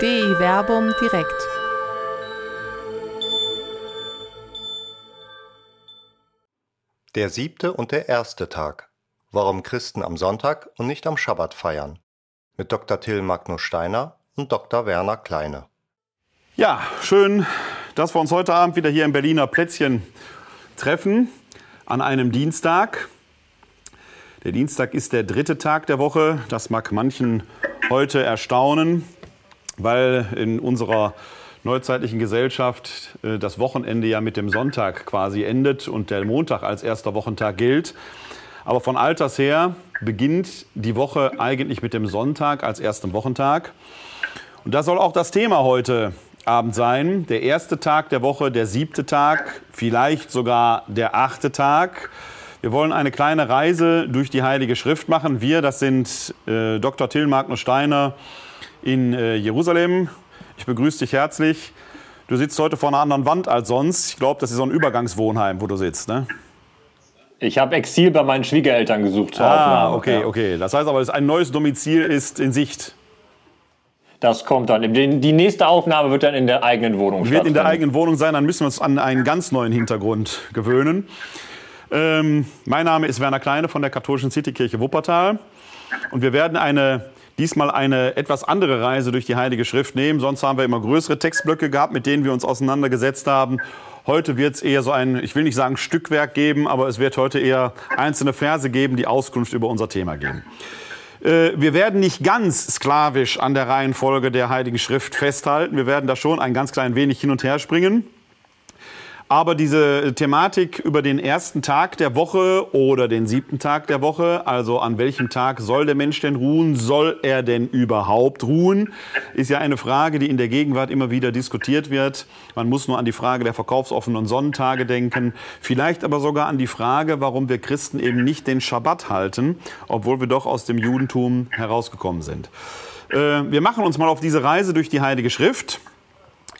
DI Werbung direkt. Der siebte und der erste Tag. Warum Christen am Sonntag und nicht am Schabbat feiern. Mit Dr. Till Magnus Steiner und Dr. Werner Kleine. Ja, schön, dass wir uns heute Abend wieder hier im Berliner Plätzchen treffen an einem Dienstag. Der Dienstag ist der dritte Tag der Woche. Das mag manchen heute erstaunen weil in unserer neuzeitlichen Gesellschaft äh, das Wochenende ja mit dem Sonntag quasi endet und der Montag als erster Wochentag gilt. Aber von alters her beginnt die Woche eigentlich mit dem Sonntag als ersten Wochentag. Und das soll auch das Thema heute Abend sein. Der erste Tag der Woche, der siebte Tag, vielleicht sogar der achte Tag. Wir wollen eine kleine Reise durch die Heilige Schrift machen. Wir, das sind äh, Dr. Till Magnus Steiner, in äh, Jerusalem. Ich begrüße dich herzlich. Du sitzt heute vor einer anderen Wand als sonst. Ich glaube, das ist so ein Übergangswohnheim, wo du sitzt, ne? Ich habe Exil bei meinen Schwiegereltern gesucht ah, Aufnahme. okay, ja. okay. Das heißt aber, ein neues Domizil ist in Sicht. Das kommt dann. Die nächste Aufnahme wird dann in der eigenen Wohnung Wird in der eigenen Wohnung sein, dann müssen wir uns an einen ganz neuen Hintergrund gewöhnen. Ähm, mein Name ist Werner Kleine von der katholischen Citykirche Wuppertal. Und wir werden eine diesmal eine etwas andere Reise durch die Heilige Schrift nehmen. Sonst haben wir immer größere Textblöcke gehabt, mit denen wir uns auseinandergesetzt haben. Heute wird es eher so ein, ich will nicht sagen Stückwerk geben, aber es wird heute eher einzelne Verse geben, die Auskunft über unser Thema geben. Äh, wir werden nicht ganz sklavisch an der Reihenfolge der Heiligen Schrift festhalten. Wir werden da schon ein ganz klein wenig hin und her springen. Aber diese Thematik über den ersten Tag der Woche oder den siebten Tag der Woche, also an welchem Tag soll der Mensch denn ruhen, soll er denn überhaupt ruhen, ist ja eine Frage, die in der Gegenwart immer wieder diskutiert wird. Man muss nur an die Frage der verkaufsoffenen Sonnentage denken, vielleicht aber sogar an die Frage, warum wir Christen eben nicht den Schabbat halten, obwohl wir doch aus dem Judentum herausgekommen sind. Äh, wir machen uns mal auf diese Reise durch die Heilige Schrift.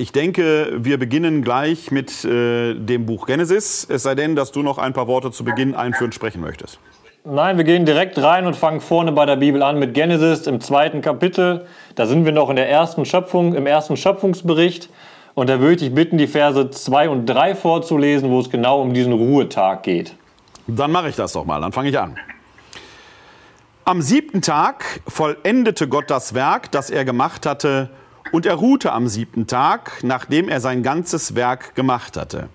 Ich denke, wir beginnen gleich mit äh, dem Buch Genesis, es sei denn, dass du noch ein paar Worte zu Beginn einführend sprechen möchtest. Nein, wir gehen direkt rein und fangen vorne bei der Bibel an mit Genesis im zweiten Kapitel. Da sind wir noch in der ersten Schöpfung, im ersten Schöpfungsbericht. Und da würde ich dich bitten, die Verse 2 und 3 vorzulesen, wo es genau um diesen Ruhetag geht. Dann mache ich das doch mal, dann fange ich an. Am siebten Tag vollendete Gott das Werk, das er gemacht hatte, und er ruhte am siebten Tag, nachdem er sein ganzes Werk gemacht hatte.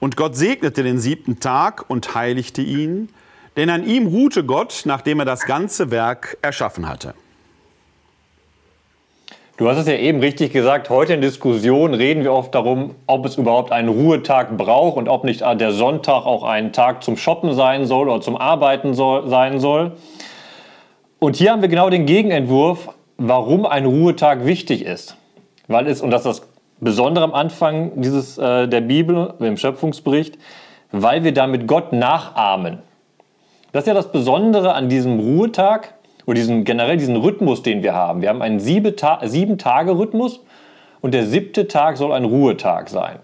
Und Gott segnete den siebten Tag und heiligte ihn, denn an ihm ruhte Gott, nachdem er das ganze Werk erschaffen hatte. Du hast es ja eben richtig gesagt, heute in Diskussion reden wir oft darum, ob es überhaupt einen Ruhetag braucht und ob nicht der Sonntag auch ein Tag zum Shoppen sein soll oder zum Arbeiten soll, sein soll. Und hier haben wir genau den Gegenentwurf warum ein Ruhetag wichtig ist. Weil es, und das ist das Besondere am Anfang dieses, äh, der Bibel, im Schöpfungsbericht, weil wir damit Gott nachahmen. Das ist ja das Besondere an diesem Ruhetag oder diesen, generell diesen Rhythmus, den wir haben. Wir haben einen Sieben-Tage-Rhythmus und der siebte Tag soll ein Ruhetag sein.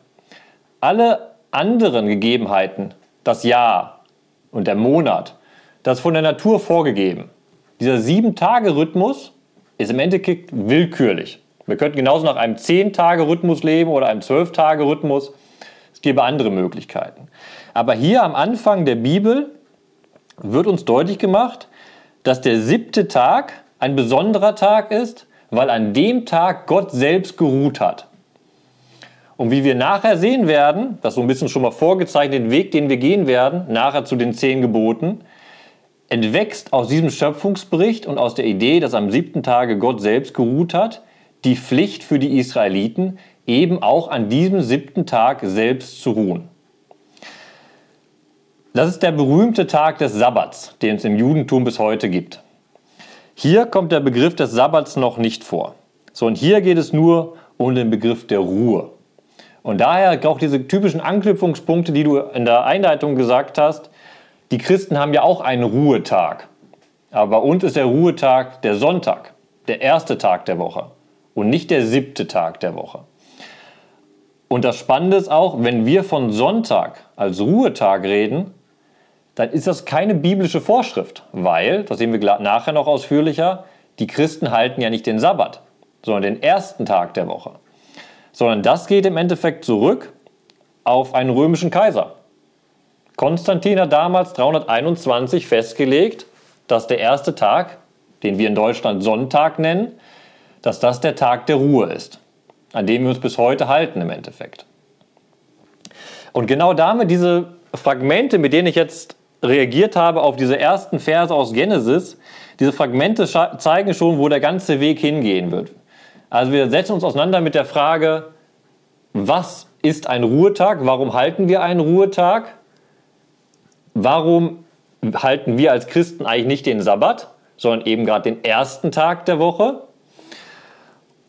Alle anderen Gegebenheiten, das Jahr und der Monat, das ist von der Natur vorgegeben. Dieser Sieben-Tage-Rhythmus ist im Endeffekt willkürlich. Wir könnten genauso nach einem 10-Tage-Rhythmus leben oder einem 12-Tage-Rhythmus. Es gäbe andere Möglichkeiten. Aber hier am Anfang der Bibel wird uns deutlich gemacht, dass der siebte Tag ein besonderer Tag ist, weil an dem Tag Gott selbst geruht hat. Und wie wir nachher sehen werden, das ist so ein bisschen schon mal vorgezeichnet, den Weg, den wir gehen werden, nachher zu den zehn Geboten, entwächst aus diesem Schöpfungsbericht und aus der Idee, dass am siebten Tage Gott selbst geruht hat, die Pflicht für die Israeliten, eben auch an diesem siebten Tag selbst zu ruhen. Das ist der berühmte Tag des Sabbats, den es im Judentum bis heute gibt. Hier kommt der Begriff des Sabbats noch nicht vor. So, und hier geht es nur um den Begriff der Ruhe. Und daher auch diese typischen Anknüpfungspunkte, die du in der Einleitung gesagt hast, die Christen haben ja auch einen Ruhetag. Aber bei uns ist der Ruhetag der Sonntag, der erste Tag der Woche und nicht der siebte Tag der Woche. Und das Spannende ist auch, wenn wir von Sonntag als Ruhetag reden, dann ist das keine biblische Vorschrift, weil, das sehen wir nachher noch ausführlicher, die Christen halten ja nicht den Sabbat. sondern den ersten Tag der Woche. Sondern das geht im Endeffekt zurück auf einen römischen Kaiser. Konstantin hat damals 321 festgelegt, dass der erste Tag, den wir in Deutschland Sonntag nennen, dass das der Tag der Ruhe ist, an dem wir uns bis heute halten im Endeffekt. Und genau damit diese Fragmente, mit denen ich jetzt reagiert habe auf diese ersten Verse aus Genesis, diese Fragmente zeigen schon, wo der ganze Weg hingehen wird. Also wir setzen uns auseinander mit der Frage, was ist ein Ruhetag? Warum halten wir einen Ruhetag? Warum halten wir als Christen eigentlich nicht den Sabbat, sondern eben gerade den ersten Tag der Woche?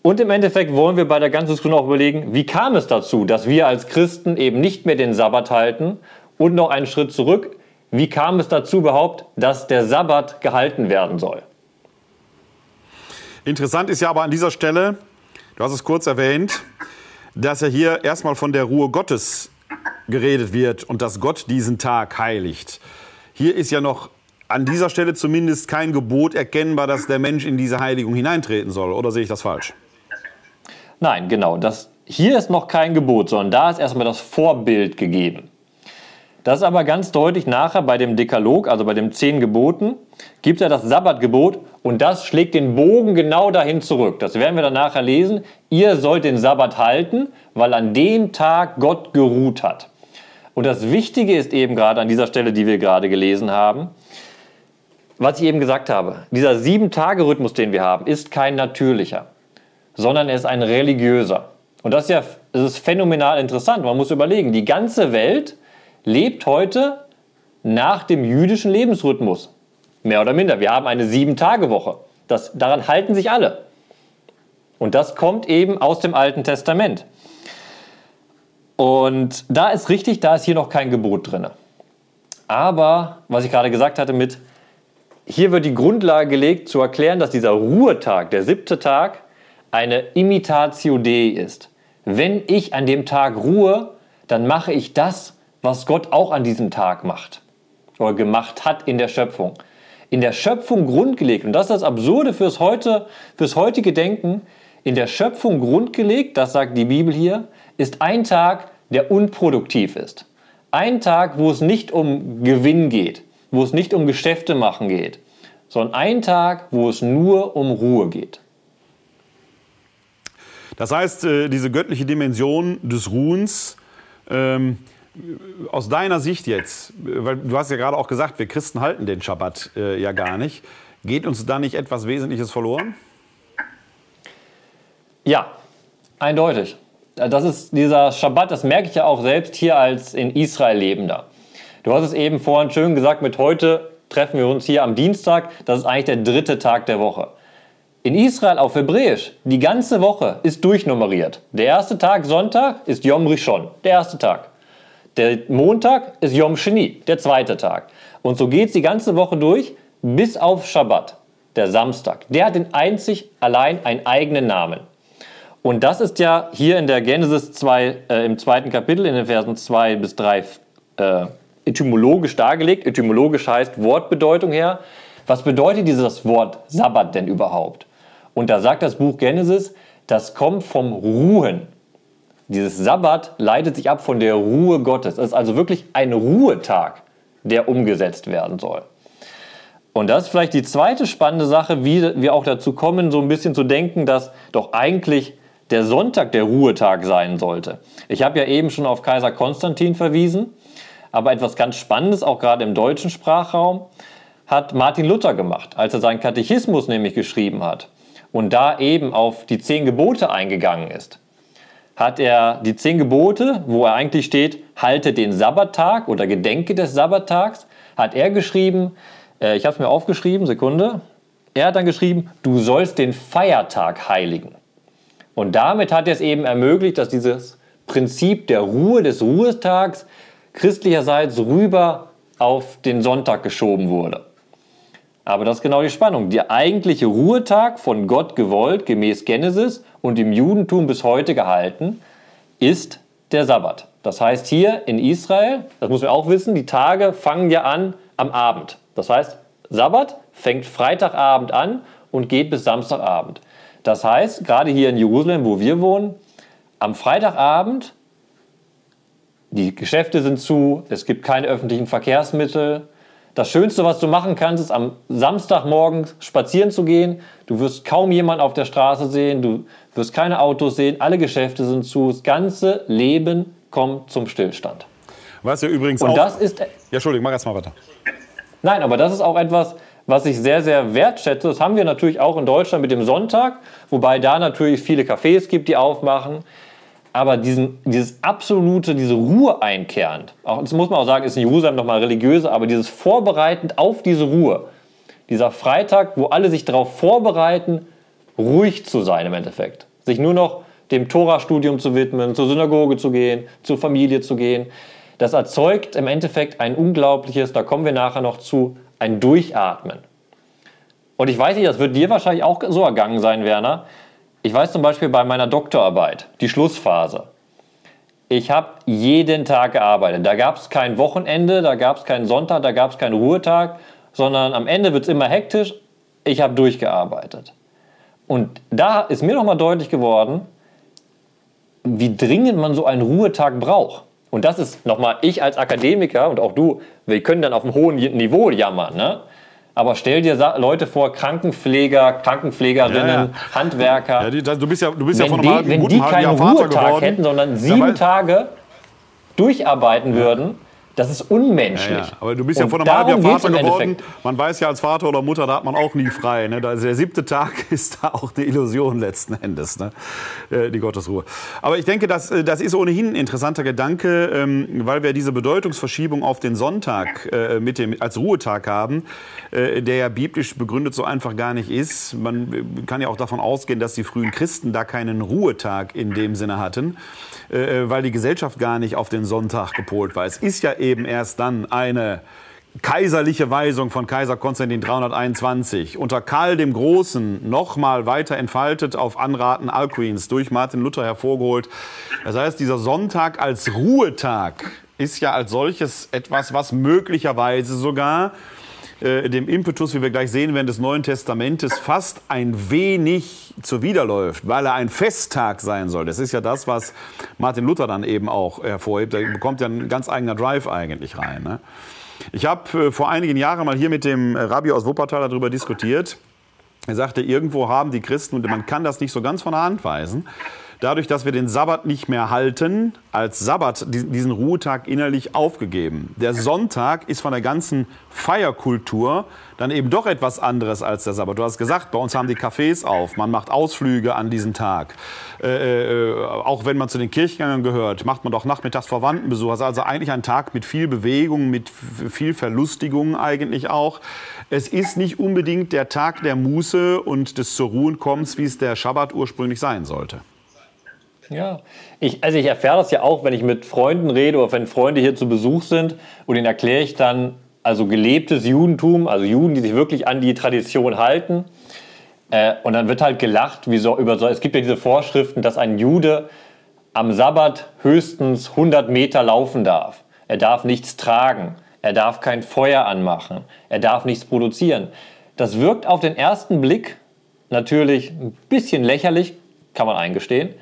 Und im Endeffekt wollen wir bei der ganzen Diskussion auch überlegen, wie kam es dazu, dass wir als Christen eben nicht mehr den Sabbat halten und noch einen Schritt zurück, wie kam es dazu überhaupt, dass der Sabbat gehalten werden soll? Interessant ist ja aber an dieser Stelle, du hast es kurz erwähnt, dass ja hier erstmal von der Ruhe Gottes geredet wird und dass Gott diesen Tag heiligt. Hier ist ja noch an dieser Stelle zumindest kein Gebot erkennbar, dass der Mensch in diese Heiligung hineintreten soll. Oder sehe ich das falsch? Nein, genau. Das, hier ist noch kein Gebot, sondern da ist erstmal das Vorbild gegeben. Das ist aber ganz deutlich nachher bei dem Dekalog, also bei den zehn Geboten, gibt er das Sabbatgebot und das schlägt den Bogen genau dahin zurück. Das werden wir dann nachher lesen. Ihr sollt den Sabbat halten, weil an dem Tag Gott geruht hat. Und das Wichtige ist eben gerade an dieser Stelle, die wir gerade gelesen haben, was ich eben gesagt habe, dieser Sieben-Tage-Rhythmus, den wir haben, ist kein natürlicher, sondern er ist ein religiöser. Und das ist ja das ist phänomenal interessant. Man muss überlegen, die ganze Welt lebt heute nach dem jüdischen Lebensrhythmus. Mehr oder minder. Wir haben eine Sieben-Tage-Woche. daran halten sich alle. Und das kommt eben aus dem Alten Testament. Und da ist richtig, da ist hier noch kein Gebot drin. Aber, was ich gerade gesagt hatte mit, hier wird die Grundlage gelegt, zu erklären, dass dieser Ruhetag, der siebte Tag, eine Imitatio Dei ist. Wenn ich an dem Tag ruhe, dann mache ich das, was Gott auch an diesem Tag macht oder gemacht hat in der Schöpfung. In der Schöpfung grundgelegt, und das ist das Absurde fürs, heute, fürs heutige Denken, in der Schöpfung grundgelegt, das sagt die Bibel hier, ist ein Tag, der unproduktiv ist. Ein Tag, wo es nicht um Gewinn geht, wo es nicht um Geschäfte machen geht, sondern ein Tag, wo es nur um Ruhe geht. Das heißt, äh, diese göttliche Dimension des Ruhens, ähm, aus deiner Sicht jetzt, weil du hast ja gerade auch gesagt, wir Christen halten den Schabbat äh, ja gar nicht. Geht uns da nicht etwas Wesentliches verloren? Ja, eindeutig. Das ist dieser Schabbat, das merke ich ja auch selbst hier als in Israel lebender. Du hast es eben vorhin schön gesagt, mit heute treffen wir uns hier am Dienstag. Das ist eigentlich der dritte Tag der Woche. In Israel auf Hebräisch, die ganze Woche ist durchnummeriert. Der erste Tag, Sonntag, ist Yom Rishon, der erste Tag. Der Montag ist Yom Sheni, der zweite Tag. Und so geht es die ganze Woche durch, bis auf Schabbat, der Samstag. Der hat den einzig allein einen eigenen Namen. Und das ist ja hier in der Genesis 2, äh, im zweiten Kapitel, in den Versen 2 bis 3, äh, etymologisch dargelegt. Etymologisch heißt Wortbedeutung her. Was bedeutet dieses Wort Sabbat denn überhaupt? Und da sagt das Buch Genesis, das kommt vom Ruhen. Dieses Sabbat leitet sich ab von der Ruhe Gottes. Es ist also wirklich ein Ruhetag, der umgesetzt werden soll. Und das ist vielleicht die zweite spannende Sache, wie wir auch dazu kommen, so ein bisschen zu denken, dass doch eigentlich der Sonntag der Ruhetag sein sollte. Ich habe ja eben schon auf Kaiser Konstantin verwiesen, aber etwas ganz Spannendes, auch gerade im deutschen Sprachraum, hat Martin Luther gemacht, als er seinen Katechismus nämlich geschrieben hat und da eben auf die zehn Gebote eingegangen ist hat er die zehn Gebote, wo er eigentlich steht, halte den Sabbattag oder gedenke des Sabbattags, hat er geschrieben, äh, ich habe es mir aufgeschrieben, Sekunde, er hat dann geschrieben, du sollst den Feiertag heiligen. Und damit hat er es eben ermöglicht, dass dieses Prinzip der Ruhe des Ruhetags christlicherseits rüber auf den Sonntag geschoben wurde. Aber das ist genau die Spannung. Der eigentliche Ruhetag von Gott gewollt, gemäß Genesis und im Judentum bis heute gehalten, ist der Sabbat. Das heißt hier in Israel, das muss man auch wissen, die Tage fangen ja an am Abend. Das heißt, Sabbat fängt Freitagabend an und geht bis Samstagabend. Das heißt, gerade hier in Jerusalem, wo wir wohnen, am Freitagabend, die Geschäfte sind zu, es gibt keine öffentlichen Verkehrsmittel. Das Schönste, was du machen kannst, ist am Samstagmorgen spazieren zu gehen. Du wirst kaum jemanden auf der Straße sehen, du wirst keine Autos sehen, alle Geschäfte sind zu. Das ganze Leben kommt zum Stillstand. Was ja übrigens Und auch. das ist ja, Entschuldigung, mach erst mal weiter. Nein, aber das ist auch etwas, was ich sehr, sehr wertschätze. Das haben wir natürlich auch in Deutschland mit dem Sonntag, wobei da natürlich viele Cafés gibt, die aufmachen. Aber diesen, dieses absolute, diese Ruhe einkehrend, auch, das muss man auch sagen, ist in Jerusalem nochmal religiöser, aber dieses Vorbereitend auf diese Ruhe, dieser Freitag, wo alle sich darauf vorbereiten, ruhig zu sein im Endeffekt, sich nur noch dem Tora-Studium zu widmen, zur Synagoge zu gehen, zur Familie zu gehen, das erzeugt im Endeffekt ein unglaubliches, da kommen wir nachher noch zu, ein Durchatmen. Und ich weiß nicht, das wird dir wahrscheinlich auch so ergangen sein, Werner. Ich weiß zum Beispiel bei meiner Doktorarbeit, die Schlussphase. Ich habe jeden Tag gearbeitet. Da gab es kein Wochenende, da gab es keinen Sonntag, da gab es keinen Ruhetag, sondern am Ende wird es immer hektisch. Ich habe durchgearbeitet. Und da ist mir nochmal deutlich geworden, wie dringend man so einen Ruhetag braucht. Und das ist nochmal, ich als Akademiker und auch du, wir können dann auf einem hohen Niveau jammern, ne? Aber stell dir Leute vor, Krankenpfleger, Krankenpflegerinnen, Ja, ja. Handwerker. Ja, die, du bist ja, du bist ja wenn von die, einem halben, wenn die keinen Ruhetag geworden. hätten, sondern sieben Tage durcharbeiten würden, das ist unmenschlich. Ja, ja. Aber du bist ja von einem halben Jahr Vater geworden. Man weiß ja als Vater oder Mutter, da hat man auch nie frei. Ne? Ist der siebte Tag ist da auch eine Illusion letzten Endes, ne? Äh, die Gottesruhe. Aber ich denke, das, äh, das ist ohnehin ein interessanter Gedanke, ähm, weil wir diese Bedeutungsverschiebung auf den Sonntag äh, mit dem, als Ruhetag haben, der ja biblisch begründet so einfach gar nicht ist. Man kann ja auch davon ausgehen, dass die frühen Christen da keinen Ruhetag in dem Sinne hatten weil die Gesellschaft gar nicht auf den Sonntag gepolt war. Es ist ja eben erst dann eine kaiserliche Weisung von Kaiser Konstantin 321 unter Karl dem Großen nochmal weiter entfaltet auf Anraten Alcuins durch Martin Luther hervorgeholt. Das heißt, dieser Sonntag als Ruhetag ist ja als solches etwas, was möglicherweise sogar äh, dem Impetus, wie wir gleich sehen werden, des Neuen Testamentes fast ein wenig zuwiderläuft, weil er ein Festtag sein soll. Das ist ja das, was Martin Luther dann eben auch hervorhebt. Da bekommt ja ein ganz eigener Drive eigentlich rein. Ne? Ich habe äh, vor einigen Jahren mal hier mit dem Rabbi aus Wuppertal darüber diskutiert. Er sagte, irgendwo haben die Christen, und man kann das nicht so ganz von der Hand weisen, dadurch, dass wir den Sabbat nicht mehr halten, als Sabbat diesen Ruhetag innerlich aufgegeben. Der Sonntag ist von der ganzen Feierkultur dann eben doch etwas anderes als der Sabbat. Du hast gesagt, bei uns haben die Cafés auf, man macht Ausflüge an diesem Tag. Äh, äh, auch wenn man zu den Kirchgängern gehört, macht man doch nachmittags Verwandtenbesuch. Also, also eigentlich ein Tag mit viel Bewegung, mit viel Verlustigung eigentlich auch. Es ist nicht unbedingt der Tag der Muße und des zur Ruhenkommens, wie es der Schabbat ursprünglich sein sollte. Ja, ich, also ich erfahre das ja auch, wenn ich mit Freunden rede oder wenn Freunde hier zu Besuch sind und ihnen erkläre ich dann, also gelebtes Judentum, also Juden, die sich wirklich an die Tradition halten. Äh, und dann wird halt gelacht, wie so, über so, es gibt ja diese Vorschriften, dass ein Jude am Sabbat höchstens 100 Meter laufen darf. Er darf nichts tragen, er darf kein Feuer anmachen, er darf nichts produzieren. Das wirkt auf den ersten Blick natürlich ein bisschen lächerlich, kann man eingestehen.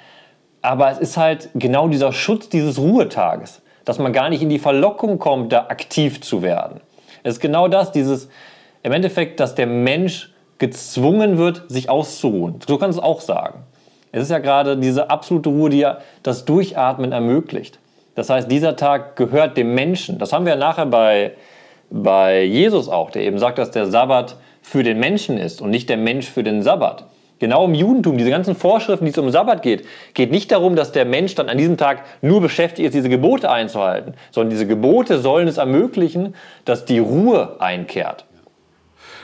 Aber es ist halt genau dieser Schutz dieses Ruhetages, dass man gar nicht in die Verlockung kommt, da aktiv zu werden. Es ist genau das, dieses im Endeffekt, dass der Mensch gezwungen wird, sich auszuruhen. So kannst du es auch sagen. Es ist ja gerade diese absolute Ruhe, die ja das Durchatmen ermöglicht. Das heißt, dieser Tag gehört dem Menschen. Das haben wir nachher bei, bei Jesus auch, der eben sagt, dass der Sabbat für den Menschen ist und nicht der Mensch für den Sabbat. Genau im Judentum, diese ganzen Vorschriften, die es um Sabbat geht, geht nicht darum, dass der Mensch dann an diesem Tag nur beschäftigt ist, diese Gebote einzuhalten, sondern diese Gebote sollen es ermöglichen, dass die Ruhe einkehrt.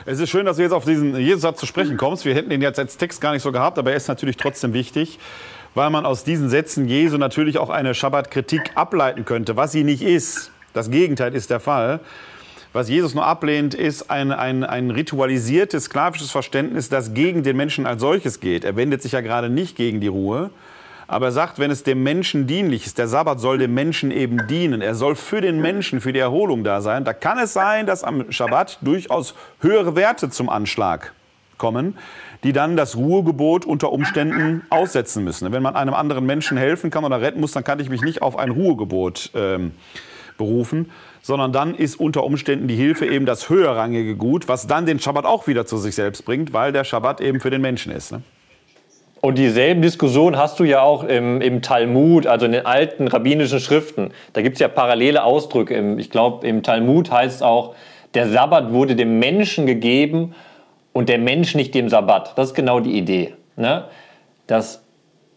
Es ist schön, dass du jetzt auf diesen Jesus-Satz zu sprechen kommst. Wir hätten ihn jetzt als Text gar nicht so gehabt, aber er ist natürlich trotzdem wichtig, weil man aus diesen Sätzen Jesu natürlich auch eine Schabbat-Kritik ableiten könnte, was sie nicht ist. Das Gegenteil ist der Fall. Was Jesus nur ablehnt, ist ein, ein, ein ritualisiertes, sklavisches Verständnis, das gegen den Menschen als solches geht. Er wendet sich ja gerade nicht gegen die Ruhe, aber er sagt, wenn es dem Menschen dienlich ist, der Sabbat soll dem Menschen eben dienen. Er soll für den Menschen, für die Erholung da sein. Da kann es sein, dass am Schabbat durchaus höhere Werte zum Anschlag kommen, die dann das Ruhegebot unter Umständen aussetzen müssen. Wenn man einem anderen Menschen helfen kann oder retten muss, dann kann ich mich nicht auf ein Ruhegebot ähm, berufen, sondern dann ist unter Umständen die Hilfe eben das höherrangige Gut, was dann den Schabbat auch wieder zu sich selbst bringt, weil der Schabbat eben für den Menschen ist. Ne? Und dieselben Diskussionen hast du ja auch im, im, Talmud, also in den alten rabbinischen Schriften. Da gibt es ja parallele Ausdrücke. ich glaube, im Talmud heißt es auch, der Sabbat wurde dem Menschen gegeben und der Mensch nicht dem Sabbat. Das ist genau die Idee. Ne? Das,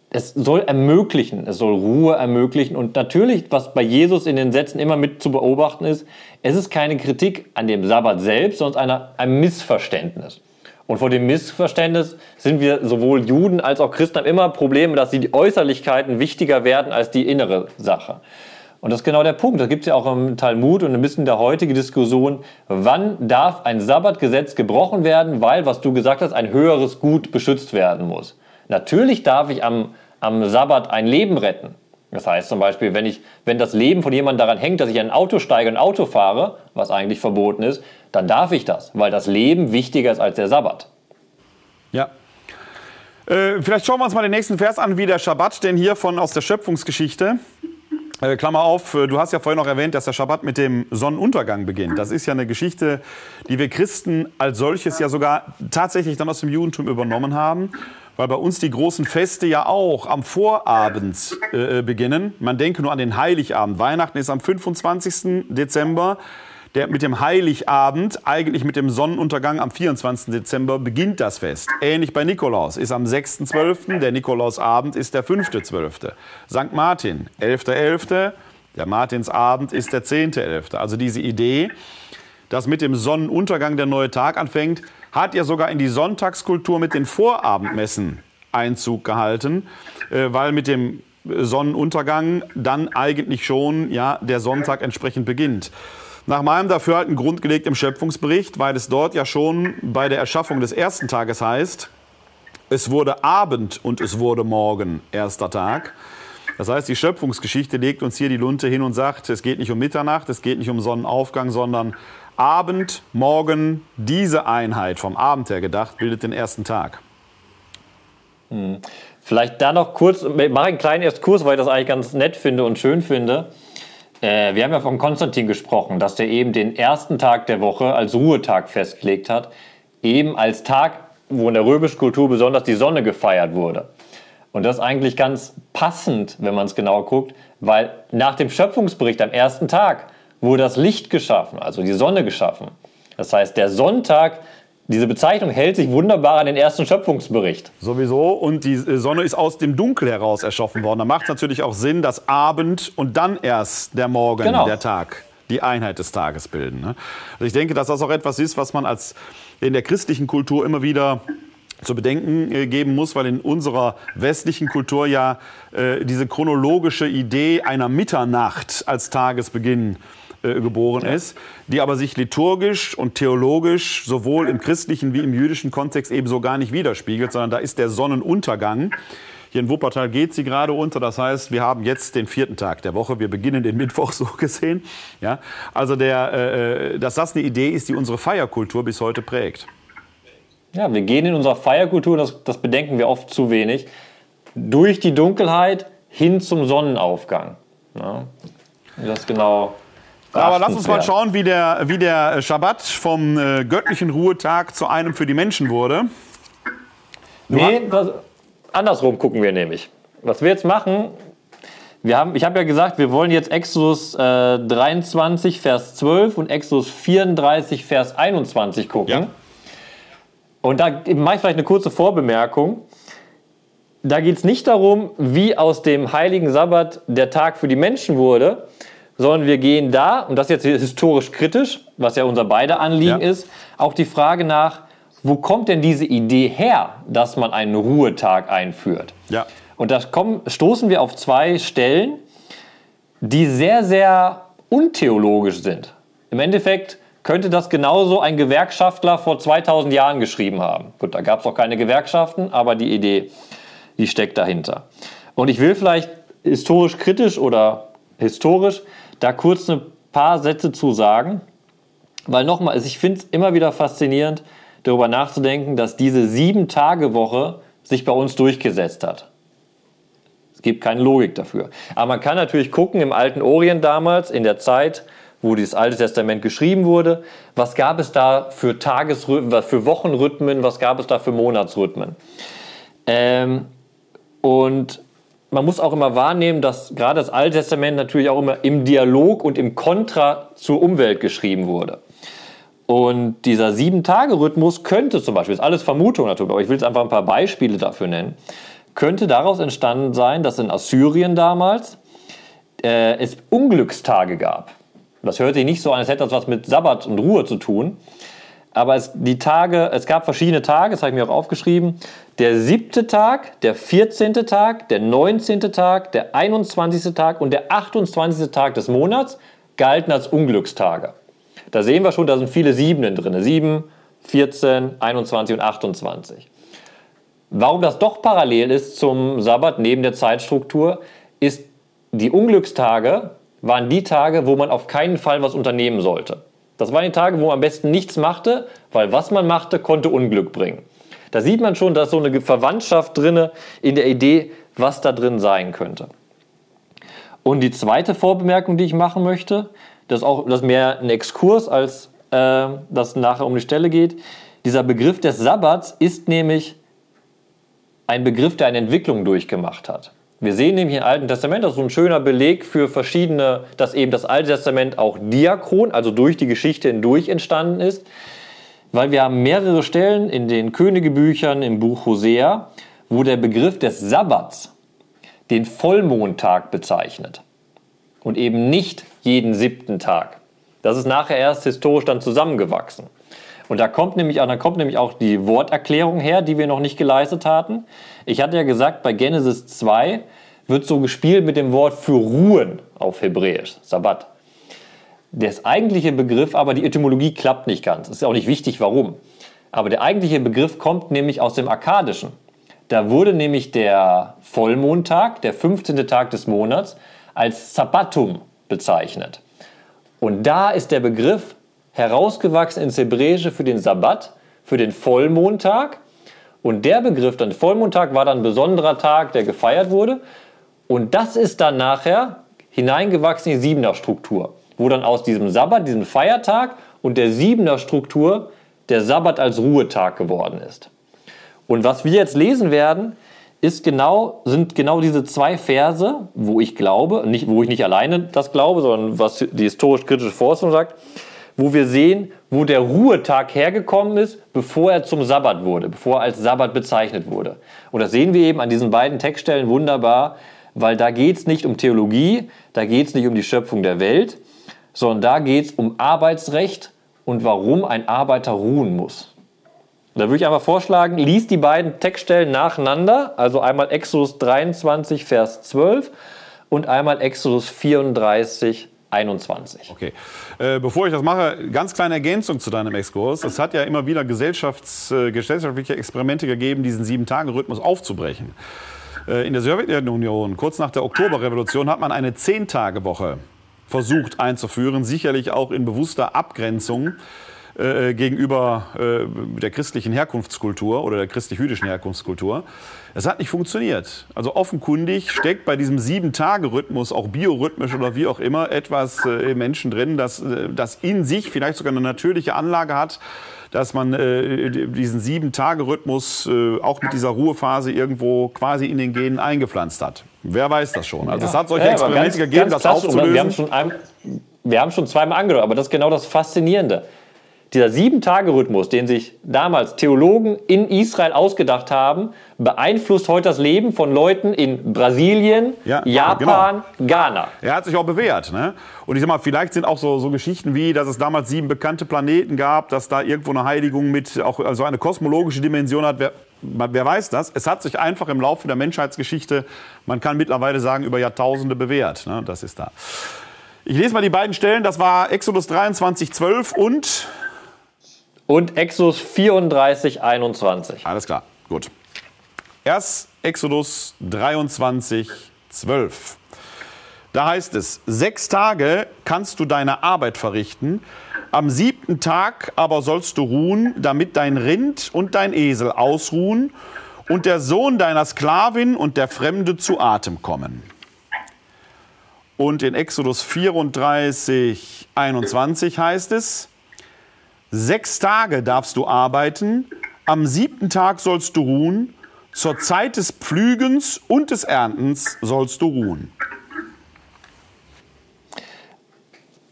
es soll ermöglichen, es soll Ruhe ermöglichen. Und natürlich, was bei Jesus in den Sätzen immer mit zu beobachten ist, es ist keine Kritik an dem Sabbat selbst, sondern ein Missverständnis. Und vor dem Missverständnis sind wir sowohl Juden als auch Christen haben immer Probleme, dass die Äußerlichkeiten wichtiger werden als die innere Sache. Und das ist genau der Punkt. Das gibt es ja auch im Talmud und ein bisschen der heutige Diskussion. Wann darf ein Sabbatgesetz gebrochen werden, weil, was du gesagt hast, ein höheres Gut beschützt werden muss? Natürlich darf ich am, am Sabbat ein Leben retten. Das heißt zum Beispiel, wenn, ich, wenn das Leben von jemandem daran hängt, dass ich in ein Auto steige und ein Auto fahre, was eigentlich verboten ist, dann darf ich das, weil das Leben wichtiger ist als der Sabbat. Ja. Äh, vielleicht schauen wir uns mal den nächsten Vers an, wie der Schabbat, denn hier von aus der Schöpfungsgeschichte. Äh, Klammer auf, äh, du hast ja vorhin noch erwähnt, dass der Schabbat mit dem Sonnenuntergang beginnt. Das ist ja eine Geschichte, die wir Christen als solches ja sogar tatsächlich dann aus dem Judentum übernommen haben weil bei uns die großen Feste ja auch am Vorabend äh, beginnen. Man denke nur an den Heiligabend. Weihnachten ist am 25. Dezember. Der, mit dem Heiligabend, eigentlich mit dem Sonnenuntergang am 24. Dezember, beginnt das Fest. Ähnlich bei Nikolaus, ist am 6.12., der Nikolausabend ist der 5.12. St. Martin, 11.11., .11., der Martinsabend ist der 10.11. Also diese Idee, dass mit dem Sonnenuntergang der neue Tag anfängt, hat ja sogar in die Sonntagskultur mit den Vorabendmessen Einzug gehalten, äh, weil mit dem Sonnenuntergang dann eigentlich schon ja, der Sonntag entsprechend beginnt. Nach meinem Dafürhalten grundgelegt im Schöpfungsbericht, weil es dort ja schon bei der Erschaffung des ersten Tages heißt, es wurde Abend und es wurde Morgen, erster Tag. Das heißt, die Schöpfungsgeschichte legt uns hier die Lunte hin und sagt, es geht nicht um Mitternacht, es geht nicht um Sonnenaufgang, sondern Abend, Morgen, diese Einheit vom Abend her gedacht, bildet den ersten Tag. Hm. Vielleicht da noch kurz, ich mache einen kleinen Erstkurs, weil ich das eigentlich ganz nett finde und schön finde. Äh, wir haben ja von Konstantin gesprochen, dass der eben den ersten Tag der Woche als Ruhetag festgelegt hat, eben als Tag, wo in der römischen Kultur besonders die Sonne gefeiert wurde. Und das ist eigentlich ganz passend, wenn man es genau guckt, weil nach dem Schöpfungsbericht am ersten Tag wurde das Licht geschaffen, also die Sonne geschaffen. Das heißt, der Sonntag, diese Bezeichnung hält sich wunderbar an den ersten Schöpfungsbericht. Sowieso. Und die Sonne ist aus dem Dunkel heraus erschaffen worden. Da macht es natürlich auch Sinn, dass Abend und dann erst der Morgen, genau. der Tag, die Einheit des Tages bilden. Ne? Also ich denke, dass das auch etwas ist, was man als in der christlichen Kultur immer wieder zu bedenken äh, geben muss, weil in unserer westlichen Kultur ja äh, diese chronologische Idee einer Mitternacht als Tagesbeginn äh, geboren ja. ist, die aber sich liturgisch und theologisch sowohl im christlichen wie im jüdischen Kontext ebenso gar nicht widerspiegelt, sondern da ist der Sonnenuntergang. Hier in Wuppertal geht sie gerade unter. Das heißt, wir haben jetzt den vierten Tag der Woche. Wir beginnen den Mittwoch so gesehen. Ja, also der, äh, äh, dass das eine Idee ist, die unsere Feierkultur bis heute prägt. Ja, wir gehen in unserer Feierkultur, das, das bedenken wir oft zu wenig, durch die Dunkelheit hin zum Sonnenaufgang. Ja, das genau aber lass uns mal schauen, wie der, wie der Schabbat vom äh, göttlichen Ruhetag zu einem für die Menschen wurde. nee, das, andersrum gucken wir nämlich. Was wir jetzt machen, wir haben, ich habe ja gesagt, wir wollen jetzt Exodus äh, 23, Vers 12 und Exodus 34, Vers 21 gucken. Ja. Und da mache ich vielleicht eine kurze Vorbemerkung. Da geht es nicht darum, wie aus dem heiligen Sabbat der Tag für die Menschen wurde, sondern wir gehen da, und das ist jetzt historisch kritisch, was ja unser beide Anliegen ja. ist, auch die Frage nach, wo kommt denn diese Idee her, dass man einen Ruhetag einführt? Ja. Und da kommen, stoßen wir auf zwei Stellen, die sehr, sehr untheologisch sind. Im Endeffekt könnte das genauso ein Gewerkschaftler vor 2000 Jahren geschrieben haben. Gut, da gab es auch keine Gewerkschaften, aber die Idee, die steckt dahinter. Und ich will vielleicht historisch kritisch oder historisch da kurz ein paar Sätze zu sagen, weil nochmal, also ich finde es immer wieder faszinierend, darüber nachzudenken, dass diese Sieben-Tage-Woche sich bei uns durchgesetzt hat. Es gibt keine Logik dafür. Aber man kann natürlich gucken, im alten Orient damals, in der Zeit, wo dieses Alte Testament geschrieben wurde, was gab es da für Tagesrhythmen, für Wochenrhythmen, was gab es da für Monatsrhythmen. Ähm, und man muss auch immer wahrnehmen, dass gerade das Alte Testament natürlich auch immer im Dialog und im Kontra zur Umwelt geschrieben wurde. Und dieser Sieben-Tage-Rhythmus könnte zum Beispiel, ist alles Vermutung natürlich, aber ich will jetzt einfach ein paar Beispiele dafür nennen, könnte daraus entstanden sein, dass in Assyrien damals äh, es Unglückstage gab. Das hört sich nicht so an, als hätte das was mit Sabbat und Ruhe zu tun. Aber es, die Tage, es gab verschiedene Tage, das habe ich mir auch aufgeschrieben. Der siebte Tag, der 14. Tag, der 19. Tag, der 21. Tag und der 28. Tag des Monats galten als Unglückstage. Da sehen wir schon, da sind viele Siebenen drin. 7, 14, 21 und 28. Warum das doch parallel ist zum Sabbat neben der Zeitstruktur, ist, die Unglückstage waren die Tage, wo man auf keinen Fall was unternehmen sollte. Das waren die Tage, wo man am besten nichts machte, weil was man machte, konnte Unglück bringen. Da sieht man schon, dass so eine Verwandtschaft drinne in der Idee, was da drin sein könnte. Und die zweite Vorbemerkung, die ich machen möchte, das ist auch das ist mehr ein Exkurs, als äh, das nachher um die Stelle geht. Dieser Begriff des Sabbats ist nämlich ein Begriff, der eine Entwicklung durchgemacht hat. Wir sehen nämlich im Alten Testament, das ist so ein schöner Beleg für verschiedene, dass eben das Alte Testament auch diachron, also durch die Geschichte hindurch entstanden ist, weil wir haben mehrere Stellen in den Königebüchern im Buch Hosea, wo der Begriff des Sabbats den Vollmondtag bezeichnet und eben nicht jeden siebten Tag. Das ist nachher erst historisch dann zusammengewachsen. Und da kommt nämlich, da kommt nämlich auch die Worterklärung her, die wir noch nicht geleistet hatten. Ich hatte ja gesagt, bei Genesis 2 wird so gespielt mit dem Wort für ruhen auf Hebräisch, Sabbat. Der eigentliche Begriff, aber die Etymologie klappt nicht ganz. Ist auch nicht wichtig, warum. Aber der eigentliche Begriff kommt nämlich aus dem Akkadischen. Da wurde nämlich der Vollmondtag, der 15. Tag des Monats, als Sabbatum bezeichnet. Und da ist der Begriff herausgewachsen ins Hebräische für den Sabbat, für den Vollmondtag. Und der Begriff, dann Vollmondtag, war dann ein besonderer Tag, der gefeiert wurde. Und das ist dann nachher hineingewachsen in die Siebener Struktur, wo dann aus diesem Sabbat, diesem Feiertag und der Siebener Struktur der Sabbat als Ruhetag geworden ist. Und was wir jetzt lesen werden, ist genau, sind genau diese zwei Verse, wo ich glaube, nicht, wo ich nicht alleine das glaube, sondern was die historisch-kritische Forschung sagt, wo wir sehen, wo der Ruhetag hergekommen ist, bevor er zum Sabbat wurde, bevor er als Sabbat bezeichnet wurde. Und das sehen wir eben an diesen beiden Textstellen wunderbar, weil da geht es nicht um Theologie, da geht es nicht um die Schöpfung der Welt, sondern da geht es um Arbeitsrecht und warum ein Arbeiter ruhen muss. Da würde ich einfach vorschlagen, lies die beiden Textstellen nacheinander, also einmal Exodus 23, Vers 12 und einmal Exodus 34, 21. Okay. Äh, bevor ich das mache, ganz kleine Ergänzung zu deinem Exkurs. Es hat ja immer wieder Gesellschafts-, äh, gesellschaftliche Experimente gegeben, diesen Sieben-Tage-Rhythmus aufzubrechen. Äh, in der Sowjetunion, kurz nach der Oktoberrevolution, hat man eine Zehn-Tage-Woche versucht einzuführen, sicherlich auch in bewusster Abgrenzung äh, gegenüber äh, der christlichen Herkunftskultur oder der christlich-jüdischen Herkunftskultur. Es hat nicht funktioniert. Also offenkundig steckt bei diesem Sieben-Tage-Rhythmus, auch biorhythmisch oder wie auch immer, etwas äh, im Menschen drin, das, äh, das in sich vielleicht sogar eine natürliche Anlage hat, dass man äh, diesen Sieben-Tage-Rhythmus äh, auch mit dieser Ruhephase irgendwo quasi in den Genen eingepflanzt hat. Wer weiß das schon? Also ja. es hat solche ja, Experimente ganz, gegeben, ganz das aufzulösen. Wir haben, schon ein, wir haben schon zweimal angedeutet, aber das ist genau das Faszinierende dieser Sieben-Tage-Rhythmus, den sich damals Theologen in Israel ausgedacht haben, beeinflusst heute das Leben von Leuten in Brasilien, ja, Japan, genau. Ghana. Er hat sich auch bewährt. Ne? Und ich sag mal, vielleicht sind auch so, so Geschichten wie, dass es damals sieben bekannte Planeten gab, dass da irgendwo eine Heiligung mit auch also eine kosmologische Dimension hat. Wer, wer weiß das? Es hat sich einfach im Laufe der Menschheitsgeschichte, man kann mittlerweile sagen, über Jahrtausende bewährt. Ne? Das ist da. Ich lese mal die beiden Stellen. Das war Exodus 23, 12 und und Exodus 34, 21. Alles klar, gut. Erst Exodus 23, 12. Da heißt es, sechs Tage kannst du deine Arbeit verrichten, am siebten Tag aber sollst du ruhen, damit dein Rind und dein Esel ausruhen und der Sohn deiner Sklavin und der Fremde zu Atem kommen. Und in Exodus 34, 21 heißt es, sechs Tage darfst du arbeiten, am siebten Tag sollst du ruhen, zur Zeit des Pflügens und des Erntens sollst du ruhen.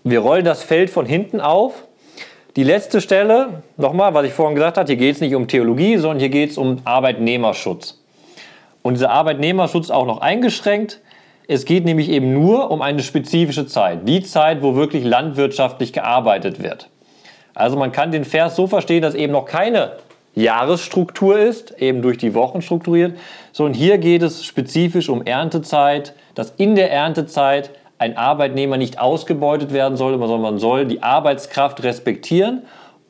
Wir rollen das Feld von hinten auf. Die letzte Stelle, nochmal, was ich vorhin gesagt habe, hier geht es nicht um Theologie, sondern hier geht es um Arbeitnehmerschutz. Und dieser Arbeitnehmerschutz auch noch eingeschränkt. Es geht nämlich eben nur um eine spezifische Zeit. Die Zeit, wo wirklich landwirtschaftlich gearbeitet wird. Also man kann den Vers so verstehen, dass eben noch keine Jahresstruktur ist, eben durch die Wochen strukturiert, sondern hier geht es spezifisch um Erntezeit, dass in der Erntezeit ein Arbeitnehmer nicht ausgebeutet werden soll, sondern man soll die Arbeitskraft respektieren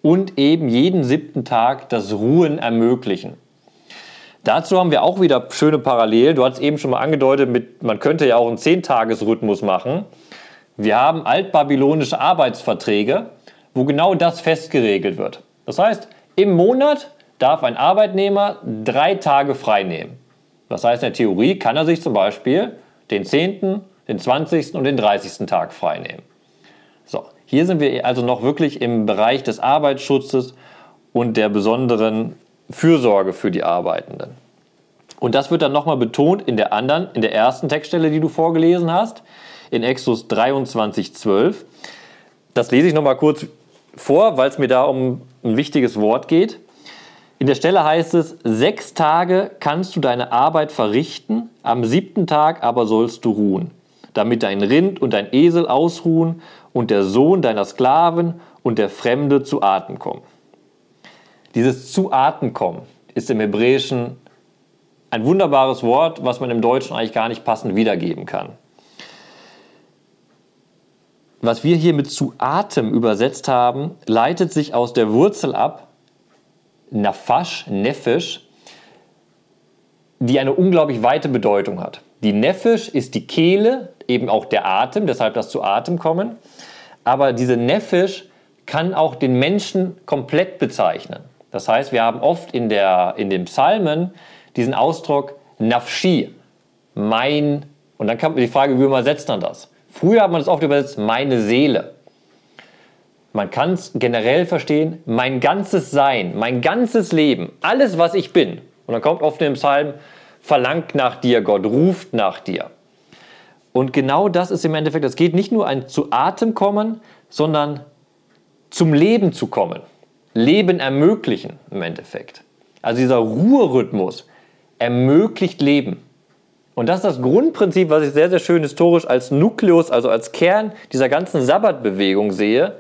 und eben jeden siebten Tag das Ruhen ermöglichen. Dazu haben wir auch wieder schöne Parallelen. Du hast eben schon mal angedeutet, mit, man könnte ja auch einen Zehntagesrhythmus machen. Wir haben altbabylonische Arbeitsverträge, wo genau das festgeregelt wird. Das heißt, im Monat darf ein Arbeitnehmer drei Tage frei nehmen. Das heißt, in der Theorie kann er sich zum Beispiel den 10., den 20. und den 30. Tag frei nehmen. So, hier sind wir also noch wirklich im Bereich des Arbeitsschutzes und der besonderen Fürsorge für die Arbeitenden. Und das wird dann nochmal betont in der anderen, in der ersten Textstelle, die du vorgelesen hast, in Exodus 23, 12. Das lese ich nochmal kurz vor, weil es mir da um ein wichtiges Wort geht. In der Stelle heißt es, sechs Tage kannst du deine Arbeit verrichten, am siebten Tag aber sollst du ruhen, damit dein Rind und dein Esel ausruhen und der Sohn deiner Sklaven und der Fremde zu Atem kommen. Dieses zu Atem kommen ist im Hebräischen ein wunderbares Wort, was man im Deutschen eigentlich gar nicht passend wiedergeben kann. Was wir hier mit zu Atem übersetzt haben, leitet sich aus der Wurzel ab, Nafash, Nefesh, die eine unglaublich weite Bedeutung hat. Die Nefesh ist die Kehle, eben auch der Atem, deshalb das zu Atem kommen. Aber diese Nefesh kann auch den Menschen komplett bezeichnen. Das heißt, wir haben oft in, der, in den Psalmen diesen Ausdruck Nafshi, mein, und dann kam die Frage, wie übersetzt man das? Früher hat man das oft übersetzt, meine Seele. Man kann es generell verstehen, mein ganzes Sein, mein ganzes Leben, alles, was ich bin. Und dann kommt oft in dem Psalm, verlangt nach dir, Gott ruft nach dir. Und genau das ist im Endeffekt, es geht nicht nur ein zu Atem kommen, sondern zum Leben zu kommen. Leben ermöglichen im Endeffekt. Also dieser Ruherhythmus ermöglicht Leben. Und das ist das Grundprinzip, was ich sehr, sehr schön historisch als Nukleus, also als Kern dieser ganzen Sabbatbewegung sehe,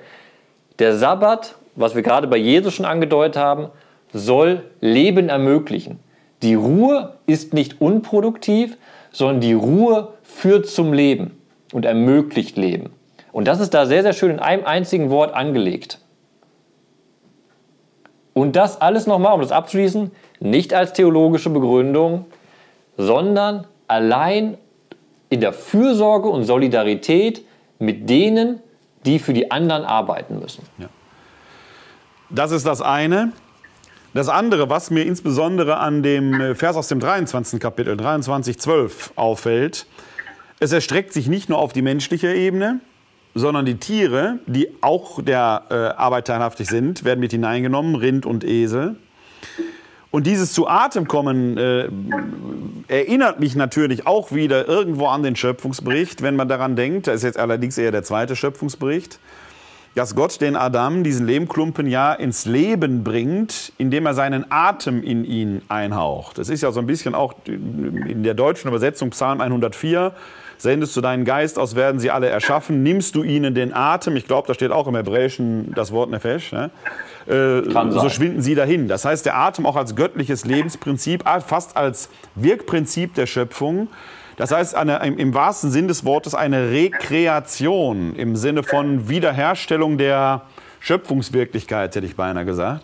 der Sabbat, was wir gerade bei Jesus schon angedeutet haben, soll Leben ermöglichen. Die Ruhe ist nicht unproduktiv, sondern die Ruhe führt zum Leben und ermöglicht Leben. Und das ist da sehr, sehr schön in einem einzigen Wort angelegt. Und das alles nochmal, um das abzuschließen, nicht als theologische Begründung, sondern allein in der Fürsorge und Solidarität mit denen, die für die anderen arbeiten müssen. Ja. Das ist das eine. Das andere, was mir insbesondere an dem äh, Vers aus dem 23. Kapitel, 23, 12, auffällt, es erstreckt sich nicht nur auf die menschliche Ebene, sondern die Tiere, die auch der äh, Arbeit teilhaftig sind, werden mit hineingenommen, Rind und Esel. Und dieses zu Atem kommen äh, erinnert mich natürlich auch wieder irgendwo an den Schöpfungsbericht, wenn man daran denkt, das ist jetzt allerdings eher der zweite Schöpfungsbericht, dass Gott den Adam, diesen Lehmklumpen, ja ins Leben bringt, indem er seinen Atem in ihn einhaucht. Das ist ja so ein bisschen auch in der deutschen Übersetzung Psalm 104, sendest du deinen Geist aus, werden sie alle erschaffen, nimmst du ihnen den Atem, ich glaube, da steht auch im Hebräischen das Wort Nefesh, ne? äh, so schwinden sie dahin. Das heißt, der Atem auch als göttliches Lebensprinzip, fast als Wirkprinzip der Schöpfung, das heißt eine, im wahrsten Sinn des Wortes eine Rekreation im Sinne von Wiederherstellung der Schöpfungswirklichkeit, hätte ich beinahe gesagt.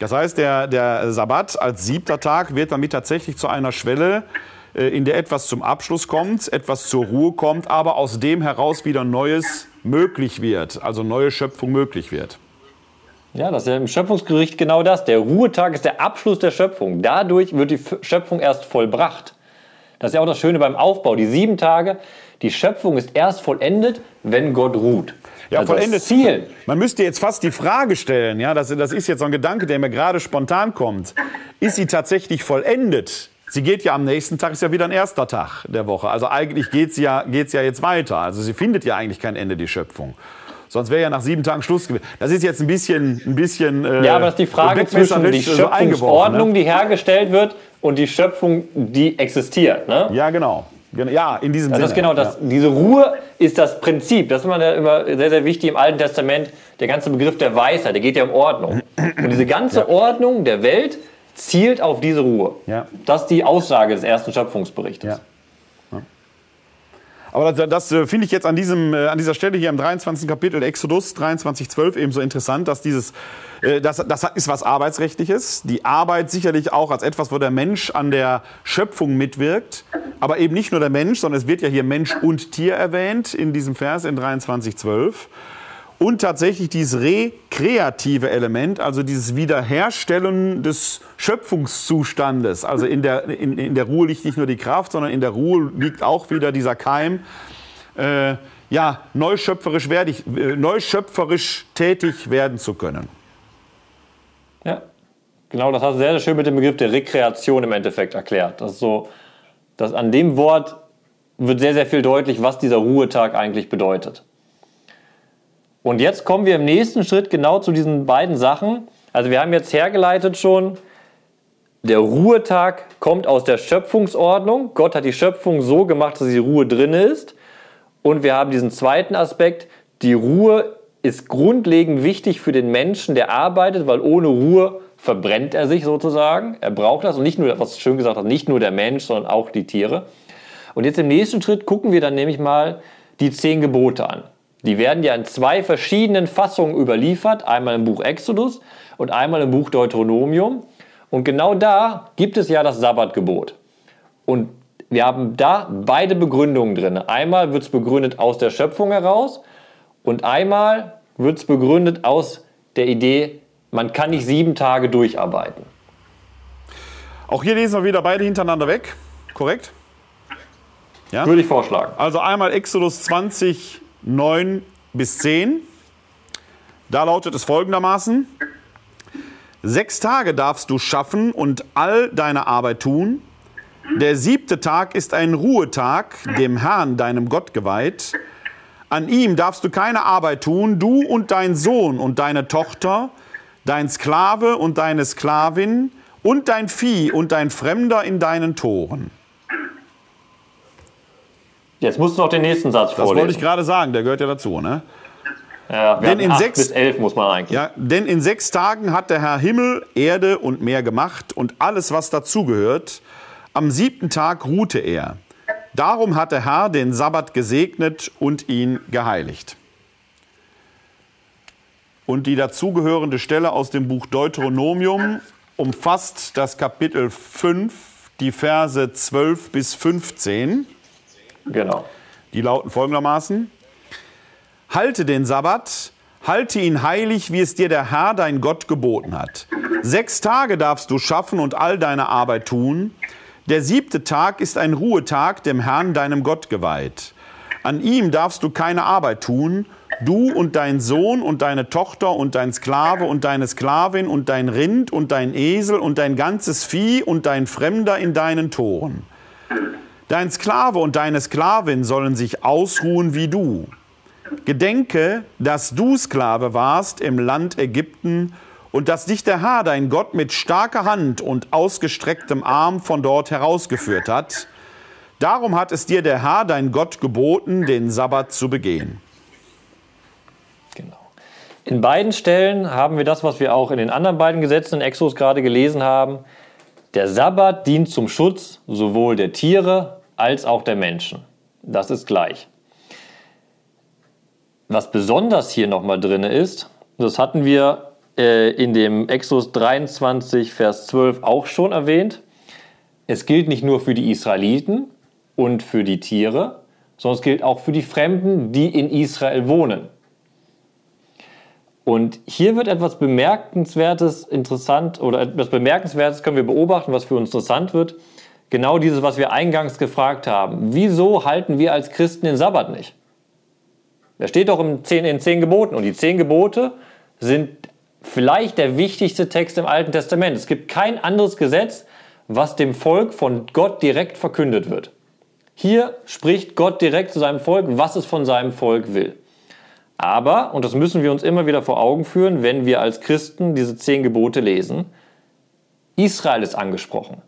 Das heißt, der, der Sabbat als siebter Tag wird damit tatsächlich zu einer Schwelle, in der etwas zum Abschluss kommt, etwas zur Ruhe kommt, aber aus dem heraus wieder Neues möglich wird, also neue Schöpfung möglich wird. Ja, das ist ja im Schöpfungsgericht genau das. Der Ruhetag ist der Abschluss der Schöpfung. Dadurch wird die Schöpfung erst vollbracht. Das ist ja auch das Schöne beim Aufbau. Die sieben Tage, die Schöpfung ist erst vollendet, wenn Gott ruht. Ja, also vollendet. Ziel. Man müsste jetzt fast die Frage stellen, ja, das, das ist jetzt so ein Gedanke, der mir gerade spontan kommt. Ist sie tatsächlich vollendet? Sie geht ja am nächsten Tag, ist ja wieder ein erster Tag der Woche. Also eigentlich geht es ja, geht's ja jetzt weiter. Also sie findet ja eigentlich kein Ende, die Schöpfung. Sonst wäre ja nach sieben Tagen Schluss gewesen. Das ist jetzt ein bisschen, ein bisschen. Äh, ja, aber das ist die Frage zwischen die Schöpfungsordnung, ne? die hergestellt wird, und die Schöpfung, die existiert. Ne? Ja, genau. Ja, in diesem das Sinne. Genau das, ja. Diese Ruhe ist das Prinzip. Das ist immer, immer sehr, sehr wichtig im Alten Testament. Der ganze Begriff der Weisheit, der geht ja um Ordnung. Und diese ganze ja. Ordnung der Welt zielt auf diese Ruhe. Ja. Das ist die Aussage des ersten Schöpfungsberichtes. Ja. Aber das, das äh, finde ich jetzt an, diesem, äh, an dieser Stelle hier im 23. Kapitel Exodus 23,12 eben so interessant, dass dieses, äh, das, das ist was Arbeitsrechtliches. Die Arbeit sicherlich auch als etwas, wo der Mensch an der Schöpfung mitwirkt. Aber eben nicht nur der Mensch, sondern es wird ja hier Mensch und Tier erwähnt in diesem Vers in 23,12 und tatsächlich dieses rekreative Element, also dieses Wiederherstellen des Schöpfungszustandes. Also in der, in, in der Ruhe liegt nicht nur die Kraft, sondern in der Ruhe liegt auch wieder dieser Keim, äh, ja, neuschöpferisch, werdig, äh, neuschöpferisch tätig werden zu können. Ja, genau, das hast du sehr, sehr schön mit dem Begriff der Rekreation im Endeffekt erklärt. Das so, dass an dem Wort wird sehr, sehr viel deutlich, was dieser Ruhetag eigentlich bedeutet. Und jetzt kommen wir im nächsten Schritt genau zu diesen beiden Sachen. Also wir haben jetzt hergeleitet schon, der Ruhetag kommt aus der Schöpfungsordnung. Gott hat die Schöpfung so gemacht, dass die Ruhe drin ist. Und wir haben diesen zweiten Aspekt, die Ruhe ist grundlegend wichtig für den Menschen, der arbeitet, weil ohne Ruhe verbrennt er sich sozusagen. Er braucht das und nicht nur, was schön gesagt hat, nicht nur der Mensch, sondern auch die Tiere. Und jetzt im nächsten Schritt gucken wir dann nämlich mal die zehn Gebote an. Die werden ja in zwei verschiedenen Fassungen überliefert, einmal im Buch Exodus und einmal im Buch Deuteronomium. Und genau da gibt es ja das Sabbatgebot. Und wir haben da beide Begründungen drin. Einmal wird es begründet aus der Schöpfung heraus und einmal wird es begründet aus der Idee, man kann nicht sieben Tage durcharbeiten. Auch hier lesen wir wieder beide hintereinander weg, korrekt? Ja? Würde ich vorschlagen. Also einmal Exodus 20, 9 bis 10. Da lautet es folgendermaßen. Sechs Tage darfst du schaffen und all deine Arbeit tun. Der siebte Tag ist ein Ruhetag, dem Herrn, deinem Gott geweiht. An ihm darfst du keine Arbeit tun, du und dein Sohn und deine Tochter, dein Sklave und deine Sklavin und dein Vieh und dein Fremder in deinen Toren. Jetzt musst du noch den nächsten Satz vorlesen. Das wollte ich gerade sagen, der gehört ja dazu, ne? Ja, denn in sechs, bis elf muss man eigentlich. Ja, denn in sechs Tagen hat der Herr Himmel, Erde und Meer gemacht und alles, was dazugehört. Am siebten Tag ruhte er. Darum hat der Herr den Sabbat gesegnet und ihn geheiligt. Und die dazugehörende Stelle aus dem Buch Deuteronomium umfasst das Kapitel 5, die Verse 12 bis 15. Genau. Die lauten folgendermaßen: Halte den Sabbat, halte ihn heilig, wie es dir der Herr, dein Gott, geboten hat. Sechs Tage darfst du schaffen und all deine Arbeit tun. Der siebte Tag ist ein Ruhetag, dem Herrn, deinem Gott, geweiht. An ihm darfst du keine Arbeit tun, du und dein Sohn und deine Tochter und dein Sklave und deine Sklavin und dein Rind und dein Esel und dein ganzes Vieh und dein Fremder in deinen Toren. Dein Sklave und deine Sklavin sollen sich ausruhen wie du. Gedenke, dass du Sklave warst im Land Ägypten und dass dich der Herr, dein Gott, mit starker Hand und ausgestrecktem Arm von dort herausgeführt hat. Darum hat es dir der Herr, dein Gott, geboten, den Sabbat zu begehen. Genau. In beiden Stellen haben wir das, was wir auch in den anderen beiden Gesetzen in Exodus gerade gelesen haben. Der Sabbat dient zum Schutz sowohl der Tiere als auch der Menschen. Das ist gleich. Was besonders hier nochmal drin ist, das hatten wir äh, in dem Exodus 23, Vers 12 auch schon erwähnt. es gilt nicht nur für die Israeliten und für die Tiere, sondern es gilt auch für die Fremden, die in Israel wohnen. Und hier wird etwas Bemerkenswertes interessant oder etwas Bemerkenswertes können wir beobachten, was für uns interessant wird. Genau dieses, was wir eingangs gefragt haben. Wieso halten wir als Christen den Sabbat nicht? Der steht doch in den zehn Geboten. Und die zehn Gebote sind vielleicht der wichtigste Text im Alten Testament. Es gibt kein anderes Gesetz, was dem Volk von Gott direkt verkündet wird. Hier spricht Gott direkt zu seinem Volk, was es von seinem Volk will. Aber, und das müssen wir uns immer wieder vor Augen führen, wenn wir als Christen diese zehn Gebote lesen, Israel ist angesprochen.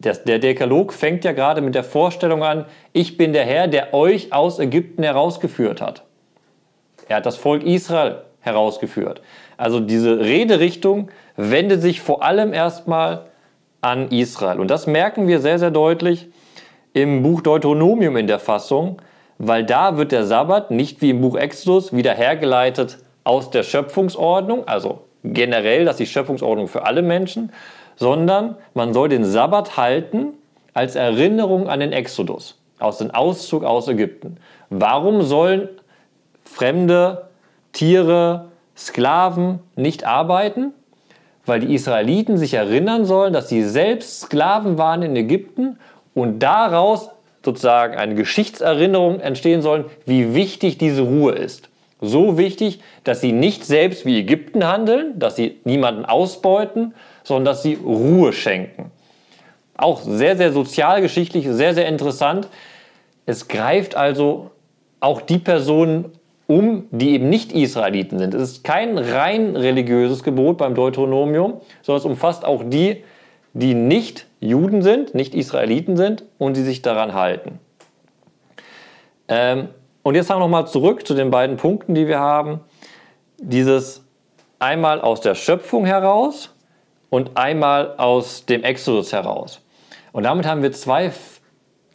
Der, Dekalog fängt ja gerade mit der Vorstellung an, ich bin der Herr, der euch aus Ägypten herausgeführt hat. Er hat das Volk Israel herausgeführt. Also diese Rederichtung wendet sich vor allem erstmal an Israel. Und das merken wir sehr, sehr deutlich im Buch Deuteronomium in der Fassung, weil da wird der Sabbat nicht wie im Buch Exodus wieder hergeleitet aus der Schöpfungsordnung, also generell, dass die Schöpfungsordnung für alle Menschen, sondern man soll den Sabbat halten als Erinnerung an den Exodus, aus dem Auszug aus Ägypten. Warum sollen fremde Tiere, Sklaven nicht arbeiten? Weil die Israeliten sich erinnern sollen, dass sie selbst Sklaven waren in Ägypten und daraus sozusagen eine Geschichtserinnerung entstehen sollen, wie wichtig diese Ruhe ist. So wichtig, dass sie nicht selbst wie Ägypten handeln, dass sie niemanden ausbeuten, sondern dass sie Ruhe schenken. Auch sehr, sehr sozialgeschichtlich, sehr, sehr interessant. Es greift also auch die Personen um, die eben nicht Israeliten sind. Es ist kein rein religiöses Gebot beim Deuteronomium, sondern es umfasst auch die, die nicht Juden sind, nicht Israeliten sind und die sich daran halten. Ähm, und jetzt haben wir nochmal zurück zu den beiden Punkten, die wir haben. Dieses einmal aus der Schöpfung heraus und einmal aus dem Exodus heraus. Und damit haben wir zwei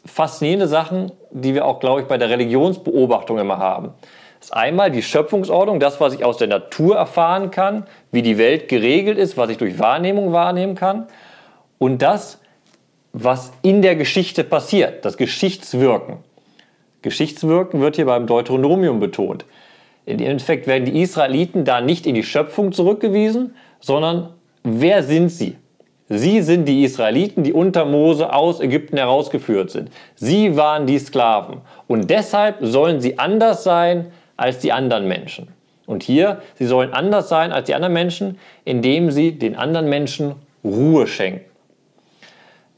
faszinierende Sachen, die wir auch, glaube ich, bei der Religionsbeobachtung immer haben. Das ist einmal die Schöpfungsordnung, das, was ich aus der Natur erfahren kann, wie die Welt geregelt ist, was ich durch Wahrnehmung wahrnehmen kann und das, was in der Geschichte passiert, das Geschichtswirken. Geschichtswirken wird hier beim Deuteronomium betont. Im Endeffekt werden die Israeliten da nicht in die Schöpfung zurückgewiesen, sondern wer sind sie? Sie sind die Israeliten, die unter Mose aus Ägypten herausgeführt sind. Sie waren die Sklaven. Und deshalb sollen sie anders sein als die anderen Menschen. Und hier, sie sollen anders sein als die anderen Menschen, indem sie den anderen Menschen Ruhe schenken.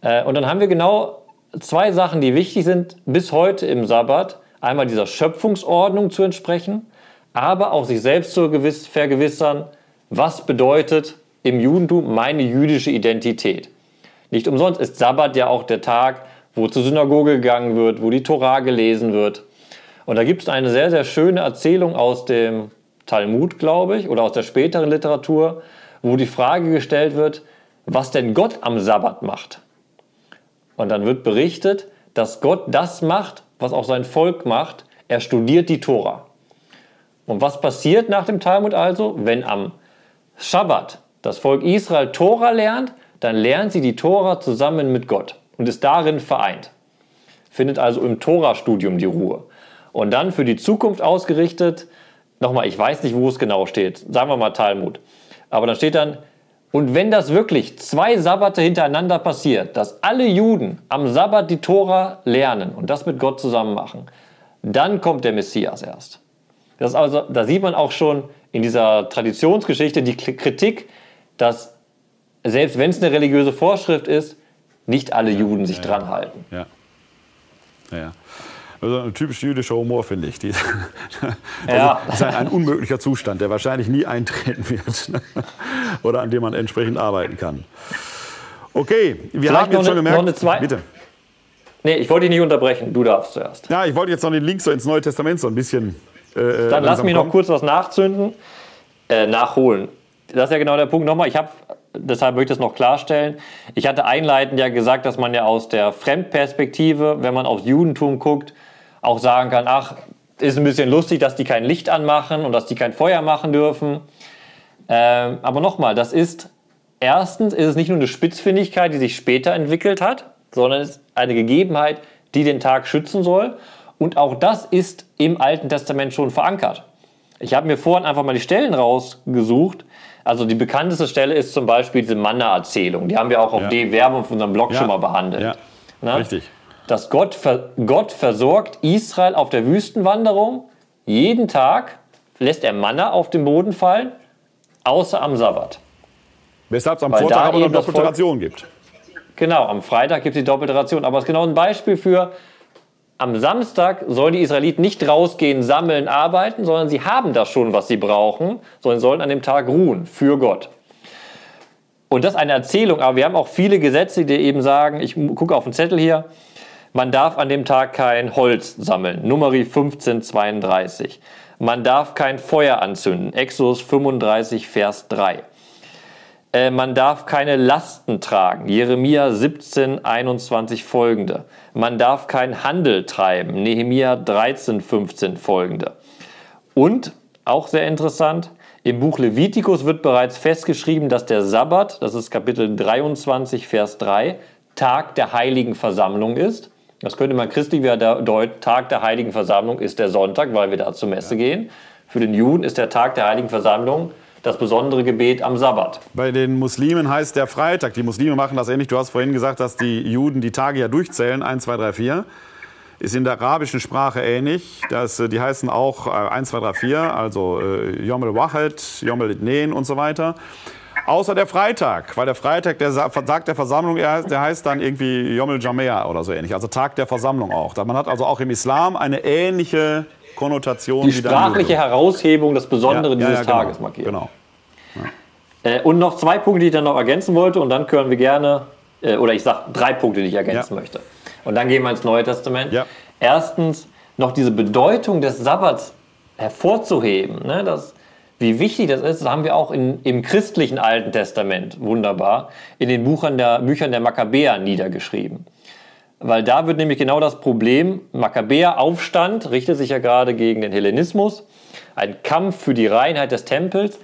Äh, und dann haben wir genau zwei Sachen, die wichtig sind bis heute im Sabbat. Einmal dieser Schöpfungsordnung zu entsprechen, aber auch sich selbst zu vergewissern, was bedeutet im Judentum meine jüdische Identität. Nicht umsonst ist Sabbat ja auch der Tag, wo zur Synagoge gegangen wird, wo die Torah gelesen wird. Und da gibt es eine sehr, sehr schöne Erzählung aus dem Talmud, glaube ich, oder aus der späteren Literatur, wo die Frage gestellt wird, was denn Gott am Sabbat macht. Und dann wird berichtet, dass Gott das macht, was auch sein Volk macht. Er studiert die Tora. Und was passiert nach dem Talmud also? Wenn am Schabbat das Volk Israel Tora lernt, dann lernt sie die Tora zusammen mit Gott und ist darin vereint. Findet also im Tora-Studium die Ruhe. Und dann für die Zukunft ausgerichtet, nochmal, ich weiß nicht, wo es genau steht, sagen wir mal Talmud. Aber dann steht dann, und wenn das wirklich zwei Sabbate hintereinander passiert, dass alle Juden am Sabbat die Tora lernen und das mit Gott zusammen machen, dann kommt der Messias erst. Das also, da sieht man auch schon in dieser Traditionsgeschichte die Kritik, dass selbst wenn es eine religiöse Vorschrift ist, nicht alle Juden sich ja, dran halten. Ja. ja. Also ein typisch jüdischer Humor, finde ich. Die, also ja. Das ist ein, ein, unmöglicher Zustand, der wahrscheinlich nie eintreten wird. Oder an dem man entsprechend arbeiten kann. Okay, wir Vielleicht haben jetzt schon eine, gemerkt. Noch eine zwei Bitte. Nee, ich wollte dich nicht unterbrechen. Du darfst zuerst. Ja, ich wollte jetzt noch den Link so ins Neue Testament so ein bisschen. Äh, Dann lass mich kommen. noch kurz was nachzünden, äh, nachholen. Das ist ja genau der Punkt. Nochmal, ich habe deshalb möchte ich das noch klarstellen. Ich hatte einleitend ja gesagt, dass man ja aus der Fremdperspektive, wenn man aufs Judentum guckt, auch sagen kann, ach, ist ein bisschen lustig, dass die kein Licht anmachen und dass die kein Feuer machen dürfen. Ähm, aber nochmal, das ist Erstens ist es nicht nur eine Spitzfindigkeit, die sich später entwickelt hat, sondern es ist eine Gegebenheit, die den Tag schützen soll. Und auch das ist im Alten Testament schon verankert. Ich habe mir vorhin einfach mal die Stellen rausgesucht. Also die bekannteste Stelle ist zum Beispiel diese Manna-Erzählung. Die haben wir auch auf ja. die Werbung von unserem Blog ja. schon mal behandelt. Ja. Na? Richtig. Dass Gott, Gott versorgt Israel auf der Wüstenwanderung. Jeden Tag lässt er Manna auf den Boden fallen, außer am Sabbat. Weshalb es am Weil Vortag aber noch doppelte Ration gibt. Genau, am Freitag gibt es die doppelte Ration. Aber es ist genau ein Beispiel für, am Samstag sollen die Israeliten nicht rausgehen, sammeln, arbeiten, sondern sie haben das schon, was sie brauchen, sondern sollen an dem Tag ruhen für Gott. Und das ist eine Erzählung, aber wir haben auch viele Gesetze, die eben sagen, ich gucke auf den Zettel hier, man darf an dem Tag kein Holz sammeln. Numeri 1532. Man darf kein Feuer anzünden. Exodus 35, Vers 3. Äh, man darf keine Lasten tragen. Jeremia 17, 21 folgende. Man darf keinen Handel treiben. Nehemia 13, 15 folgende. Und, auch sehr interessant, im Buch Levitikus wird bereits festgeschrieben, dass der Sabbat, das ist Kapitel 23, Vers 3, Tag der heiligen Versammlung ist. Das könnte man christlich wieder deuten. Tag der heiligen Versammlung ist der Sonntag, weil wir da zur Messe ja. gehen. Für den Juden ist der Tag der heiligen Versammlung das besondere Gebet am Sabbat. Bei den Muslimen heißt der Freitag. Die Muslime machen das ähnlich. Du hast vorhin gesagt, dass die Juden die Tage ja durchzählen. 1, 2, 3, 4. Ist in der arabischen Sprache ähnlich. Das, äh, die heißen auch 1, 2, 3, 4, also äh, Yom el-Wahid, Yom el-Itnen und so weiter. Außer der Freitag, weil der Freitag, der Tag der Versammlung, der heißt dann irgendwie Yom el-Jamea oder so ähnlich. Also Tag der Versammlung auch. Man hat also auch im Islam eine ähnliche Konnotation. Die sprachliche Heraushebung, das Besondere ja, dieses ja, genau, Tages markiert. Genau. Äh, und noch zwei Punkte, die ich dann noch ergänzen wollte, und dann können wir gerne, äh, oder ich sage drei Punkte, die ich ergänzen möchte. Und dann gehen wir ins Neue Testament. Erstens, noch diese Bedeutung des Sabbats hervorzuheben. Ne, das, wie wichtig das ist, das haben wir auch in, im christlichen Alten Testament wunderbar in den Buchern der, Büchern der Makkabäer niedergeschrieben. Weil da wird nämlich genau das Problem, Makkabäer-Aufstand richtet sich ja gerade gegen den Hellenismus, ein Kampf für die Reinheit des Tempels.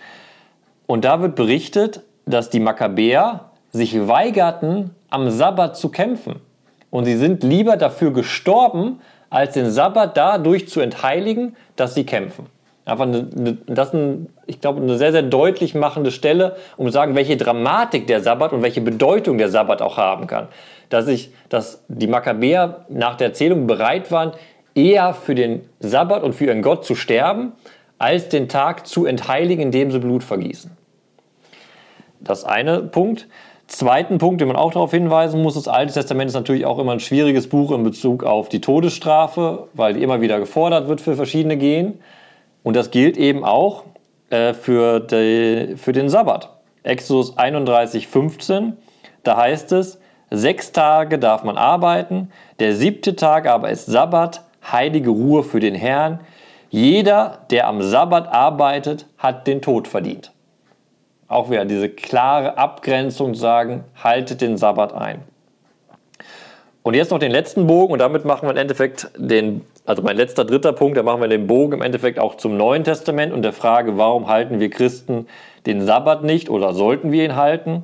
Und da wird berichtet, dass die Makkabäer sich weigerten, am Sabbat zu kämpfen. Und sie sind lieber dafür gestorben, als den Sabbat dadurch zu entheiligen, dass sie kämpfen. Einfach eine, eine, das ist, ein, ich glaube, eine sehr, sehr deutlich machende Stelle, um zu sagen, welche Dramatik der Sabbat und welche Bedeutung der Sabbat auch haben kann. Dass, ich, dass die Makkabäer nach der Erzählung bereit waren, eher für den Sabbat und für ihren Gott zu sterben, als den Tag zu entheiligen, indem sie Blut vergießen. Das eine Punkt. Zweiten Punkt, den man auch darauf hinweisen muss, das Alte Testament ist natürlich auch immer ein schwieriges Buch in Bezug auf die Todesstrafe, weil die immer wieder gefordert wird für verschiedene Gehen. Und das gilt eben auch äh, für, die, für den Sabbat. Exodus 31, 15, da heißt es, sechs Tage darf man arbeiten, der siebte Tag aber ist Sabbat, heilige Ruhe für den Herrn. Jeder, der am Sabbat arbeitet, hat den Tod verdient. Auch wieder diese klare Abgrenzung sagen, haltet den Sabbat ein. Und jetzt noch den letzten Bogen und damit machen wir im Endeffekt den also mein letzter dritter Punkt, da machen wir den Bogen im Endeffekt auch zum Neuen Testament und der Frage, warum halten wir Christen den Sabbat nicht oder sollten wir ihn halten?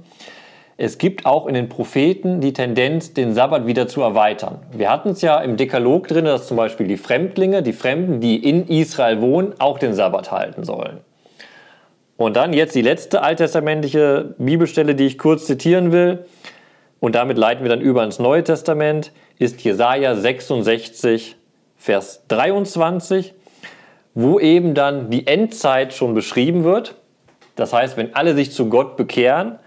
Es gibt auch in den Propheten die Tendenz, den Sabbat wieder zu erweitern. Wir hatten es ja im Dekalog drin, dass zum Beispiel die Fremdlinge, die Fremden, die in Israel wohnen, auch den Sabbat halten sollen. Und dann jetzt die letzte alttestamentliche Bibelstelle, die ich kurz zitieren will. Und damit leiten wir dann über ins Neue Testament, ist Jesaja 66, Vers 23, wo eben dann die Endzeit schon beschrieben wird. Das heißt, wenn alle sich zu Gott bekehren,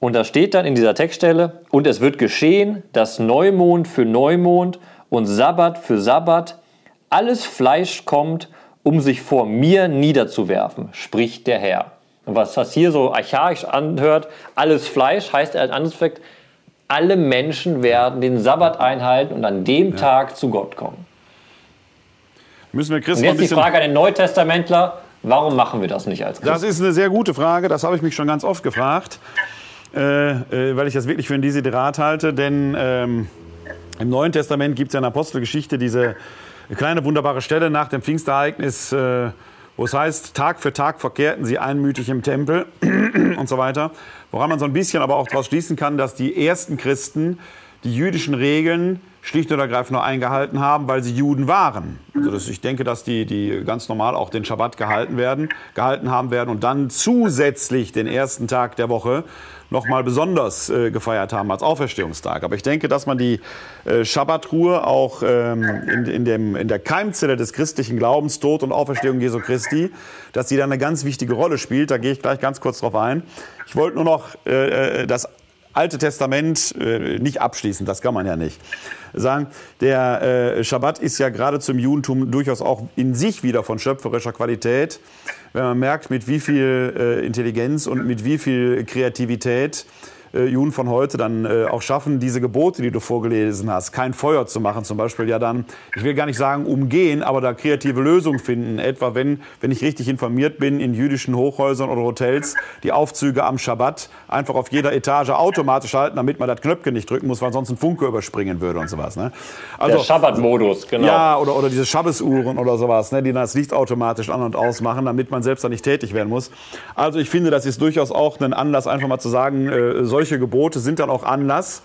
und da steht dann in dieser Textstelle, und es wird geschehen, dass Neumond für Neumond und Sabbat für Sabbat alles Fleisch kommt, um sich vor mir niederzuwerfen, spricht der Herr. Und was das hier so archaisch anhört, alles Fleisch heißt als anderes Effekt, alle Menschen werden den Sabbat einhalten und an dem ja. Tag zu Gott kommen. Müssen wir Christen Und jetzt die Frage an den Neutestamentler, warum machen wir das nicht als Christen? Das ist eine sehr gute Frage, das habe ich mich schon ganz oft gefragt, äh, äh, weil ich das wirklich für ein Desiderat halte, denn ähm, im Neuen Testament gibt es ja in der Apostelgeschichte diese kleine wunderbare Stelle nach dem Pfingstereignis, äh, wo es heißt, Tag für Tag verkehrten sie einmütig im Tempel und so weiter. Woran man so ein bisschen aber auch daraus schließen kann, dass die ersten Christen die jüdischen Regeln schlicht und ergreifend nur eingehalten haben, weil sie Juden waren. Also das, ich denke, dass die, die ganz normal auch den Schabbat gehalten werden, gehalten haben werden und dann zusätzlich den ersten Tag der Woche nochmal besonders äh, gefeiert haben als Auferstehungstag. Aber ich denke, dass man die äh, Schabbatruhe auch ähm, in, in, dem, in der Keimzelle des christlichen Glaubens, Tod und Auferstehung Jesu Christi, dass sie da eine ganz wichtige Rolle spielt. Da gehe ich gleich ganz kurz drauf ein. Ich wollte nur noch äh, äh das Alte Testament äh, nicht abschließen, das kann man ja nicht. Sagen, der äh, Schabbat ist ja gerade zum Judentum durchaus auch in sich wieder von schöpferischer Qualität wenn man merkt, mit wie viel äh, Intelligenz und mit wie viel Kreativität äh, Juden von heute dann äh, auch schaffen, diese Gebote, die du vorgelesen hast, kein Feuer zu machen, zum Beispiel ja dann, ich will gar nicht sagen umgehen, aber da kreative Lösungen finden. Etwa wenn, wenn ich richtig informiert bin, in jüdischen Hochhäusern oder Hotels die Aufzüge am Schabbat einfach auf jeder Etage automatisch halten, damit man das Knöpfchen nicht drücken muss, weil sonst ein Funke überspringen würde und sowas. Ne? Also, Der Schabbat-Modus, genau. Ja, oder, oder diese Schabbesuhren oder sowas, ne, die dann das Licht automatisch an- und ausmachen, damit man selbst da nicht tätig werden muss. Also ich finde, das ist durchaus auch ein Anlass, einfach mal zu sagen, äh, solche Gebote sind dann auch Anlass,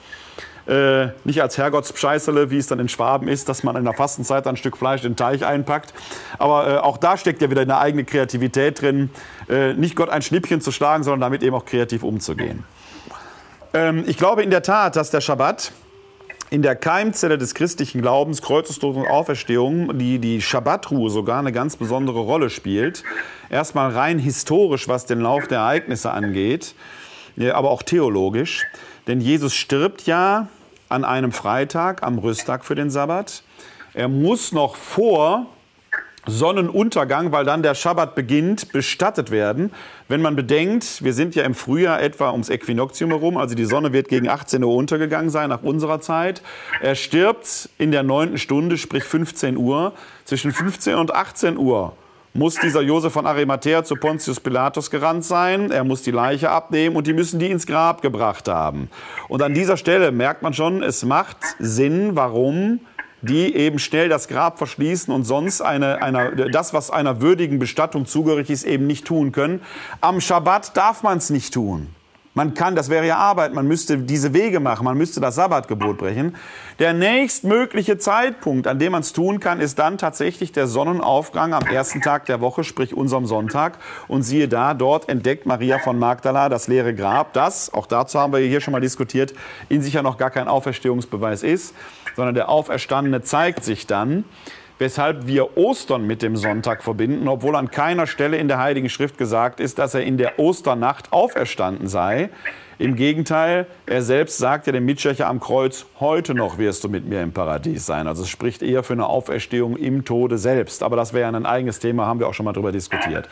äh, nicht als Herrgottspscheißerle, wie es dann in Schwaben ist, dass man in der Fastenzeit ein Stück Fleisch in den Teich einpackt. Aber äh, auch da steckt ja wieder eine eigene Kreativität drin, äh, nicht Gott ein Schnippchen zu schlagen, sondern damit eben auch kreativ umzugehen. Ähm, ich glaube in der Tat, dass der Schabbat in der Keimzelle des christlichen Glaubens, Kreuzestod und Auferstehung, die, die Schabbatruhe sogar eine ganz besondere Rolle spielt. Erstmal rein historisch, was den Lauf der Ereignisse angeht aber auch theologisch. Denn Jesus stirbt ja an einem Freitag, am Rüsttag für den Sabbat. Er muss noch vor Sonnenuntergang, weil dann der Schabbat beginnt, bestattet werden. Wenn man bedenkt, wir sind ja im Frühjahr etwa ums Äquinoktium herum, also die Sonne wird gegen 18 Uhr untergegangen sein nach unserer Zeit. Er stirbt in der neunten Stunde, sprich 15 Uhr. Zwischen 15 und 18 Uhr muss dieser Josef von Arimathea zu Pontius Pilatus gerannt sein. Er muss die Leiche abnehmen und die müssen die ins Grab gebracht haben. Und an dieser Stelle merkt man schon, es macht Sinn, warum die eben schnell das Grab verschließen und sonst eine, eine, das, was einer würdigen Bestattung zugehörig ist, eben nicht tun können. Am Schabbat darf man es nicht tun. Man kann, das wäre ja Arbeit, man müsste diese Wege machen, man müsste das Sabbatgebot brechen. Der nächstmögliche Zeitpunkt, an dem man es tun kann, ist dann tatsächlich der Sonnenaufgang am ersten Tag der Woche, sprich unserem Sonntag. Und siehe da, dort entdeckt Maria von Magdala das leere Grab, das, auch dazu haben wir hier schon mal diskutiert, in sich ja noch gar kein Auferstehungsbeweis ist, sondern der Auferstandene zeigt sich dann weshalb wir Ostern mit dem Sonntag verbinden, obwohl an keiner Stelle in der Heiligen Schrift gesagt ist, dass er in der Osternacht auferstanden sei. Im Gegenteil, er selbst sagt ja dem Mitschächer am Kreuz, heute noch wirst du mit mir im Paradies sein. Also es spricht eher für eine Auferstehung im Tode selbst. Aber das wäre ja ein eigenes Thema, haben wir auch schon mal darüber diskutiert.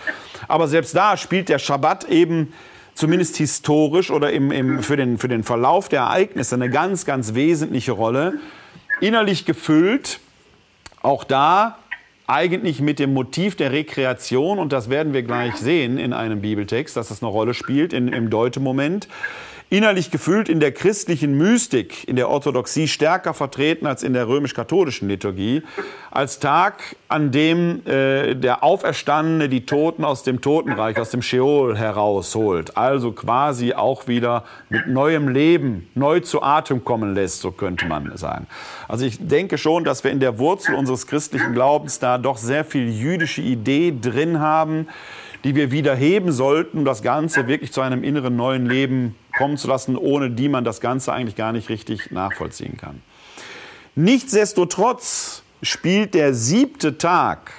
Aber selbst da spielt der Schabbat eben zumindest historisch oder im, im, für, den, für den Verlauf der Ereignisse eine ganz, ganz wesentliche Rolle. Innerlich gefüllt auch da eigentlich mit dem Motiv der Rekreation, und das werden wir gleich sehen in einem Bibeltext, dass das eine Rolle spielt in, im Deutemoment innerlich gefüllt in der christlichen Mystik, in der Orthodoxie stärker vertreten als in der römisch-katholischen Liturgie, als Tag, an dem äh, der Auferstandene die Toten aus dem Totenreich, aus dem Sheol herausholt, also quasi auch wieder mit neuem Leben neu zu Atem kommen lässt, so könnte man sagen. Also ich denke schon, dass wir in der Wurzel unseres christlichen Glaubens da doch sehr viel jüdische Idee drin haben, die wir wieder heben sollten, um das Ganze wirklich zu einem inneren neuen Leben kommen zu lassen, ohne die man das Ganze eigentlich gar nicht richtig nachvollziehen kann. Nichtsdestotrotz spielt der siebte Tag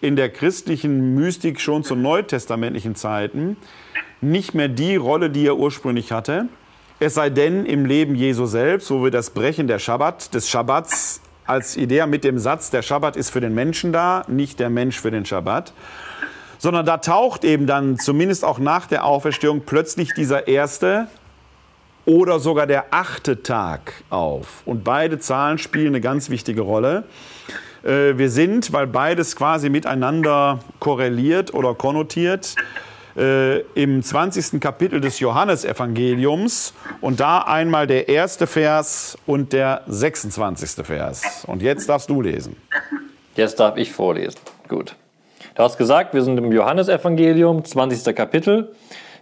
in der christlichen Mystik schon zu neutestamentlichen Zeiten nicht mehr die Rolle, die er ursprünglich hatte. Es sei denn im Leben Jesu selbst, wo wir das Brechen der Schabbat, des Schabbats als Idee mit dem Satz, der Schabbat ist für den Menschen da, nicht der Mensch für den Schabbat sondern da taucht eben dann zumindest auch nach der Auferstehung plötzlich dieser erste oder sogar der achte Tag auf. Und beide Zahlen spielen eine ganz wichtige Rolle. Äh, wir sind, weil beides quasi miteinander korreliert oder konnotiert, äh, im 20. Kapitel des Johannesevangeliums und da einmal der erste Vers und der 26. Vers. Und jetzt darfst du lesen. Jetzt darf ich vorlesen. Gut. Du hast gesagt, wir sind im Johannesevangelium, 20. Kapitel.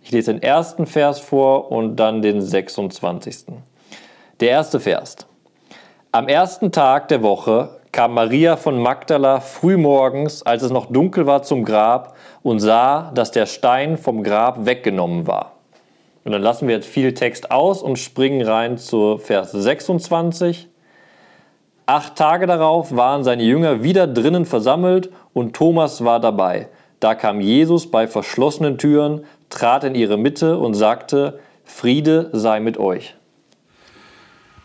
Ich lese den ersten Vers vor und dann den 26. Der erste Vers. Am ersten Tag der Woche kam Maria von Magdala frühmorgens, als es noch dunkel war, zum Grab und sah, dass der Stein vom Grab weggenommen war. Und dann lassen wir jetzt viel Text aus und springen rein zu Vers 26. Acht Tage darauf waren seine Jünger wieder drinnen versammelt und Thomas war dabei. Da kam Jesus bei verschlossenen Türen, trat in ihre Mitte und sagte, Friede sei mit euch.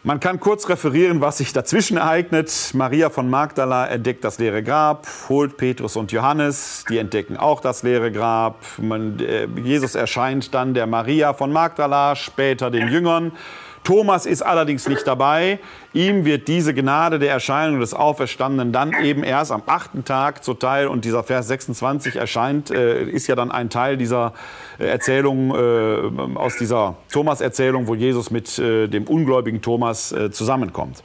Man kann kurz referieren, was sich dazwischen ereignet. Maria von Magdala entdeckt das leere Grab, holt Petrus und Johannes, die entdecken auch das leere Grab. Man, äh, Jesus erscheint dann der Maria von Magdala, später den Jüngern. Thomas ist allerdings nicht dabei. Ihm wird diese Gnade der Erscheinung des Auferstandenen dann eben erst am achten Tag zuteil. Und dieser Vers 26 erscheint, äh, ist ja dann ein Teil dieser äh, Erzählung, äh, aus dieser Thomas-Erzählung, wo Jesus mit äh, dem ungläubigen Thomas äh, zusammenkommt.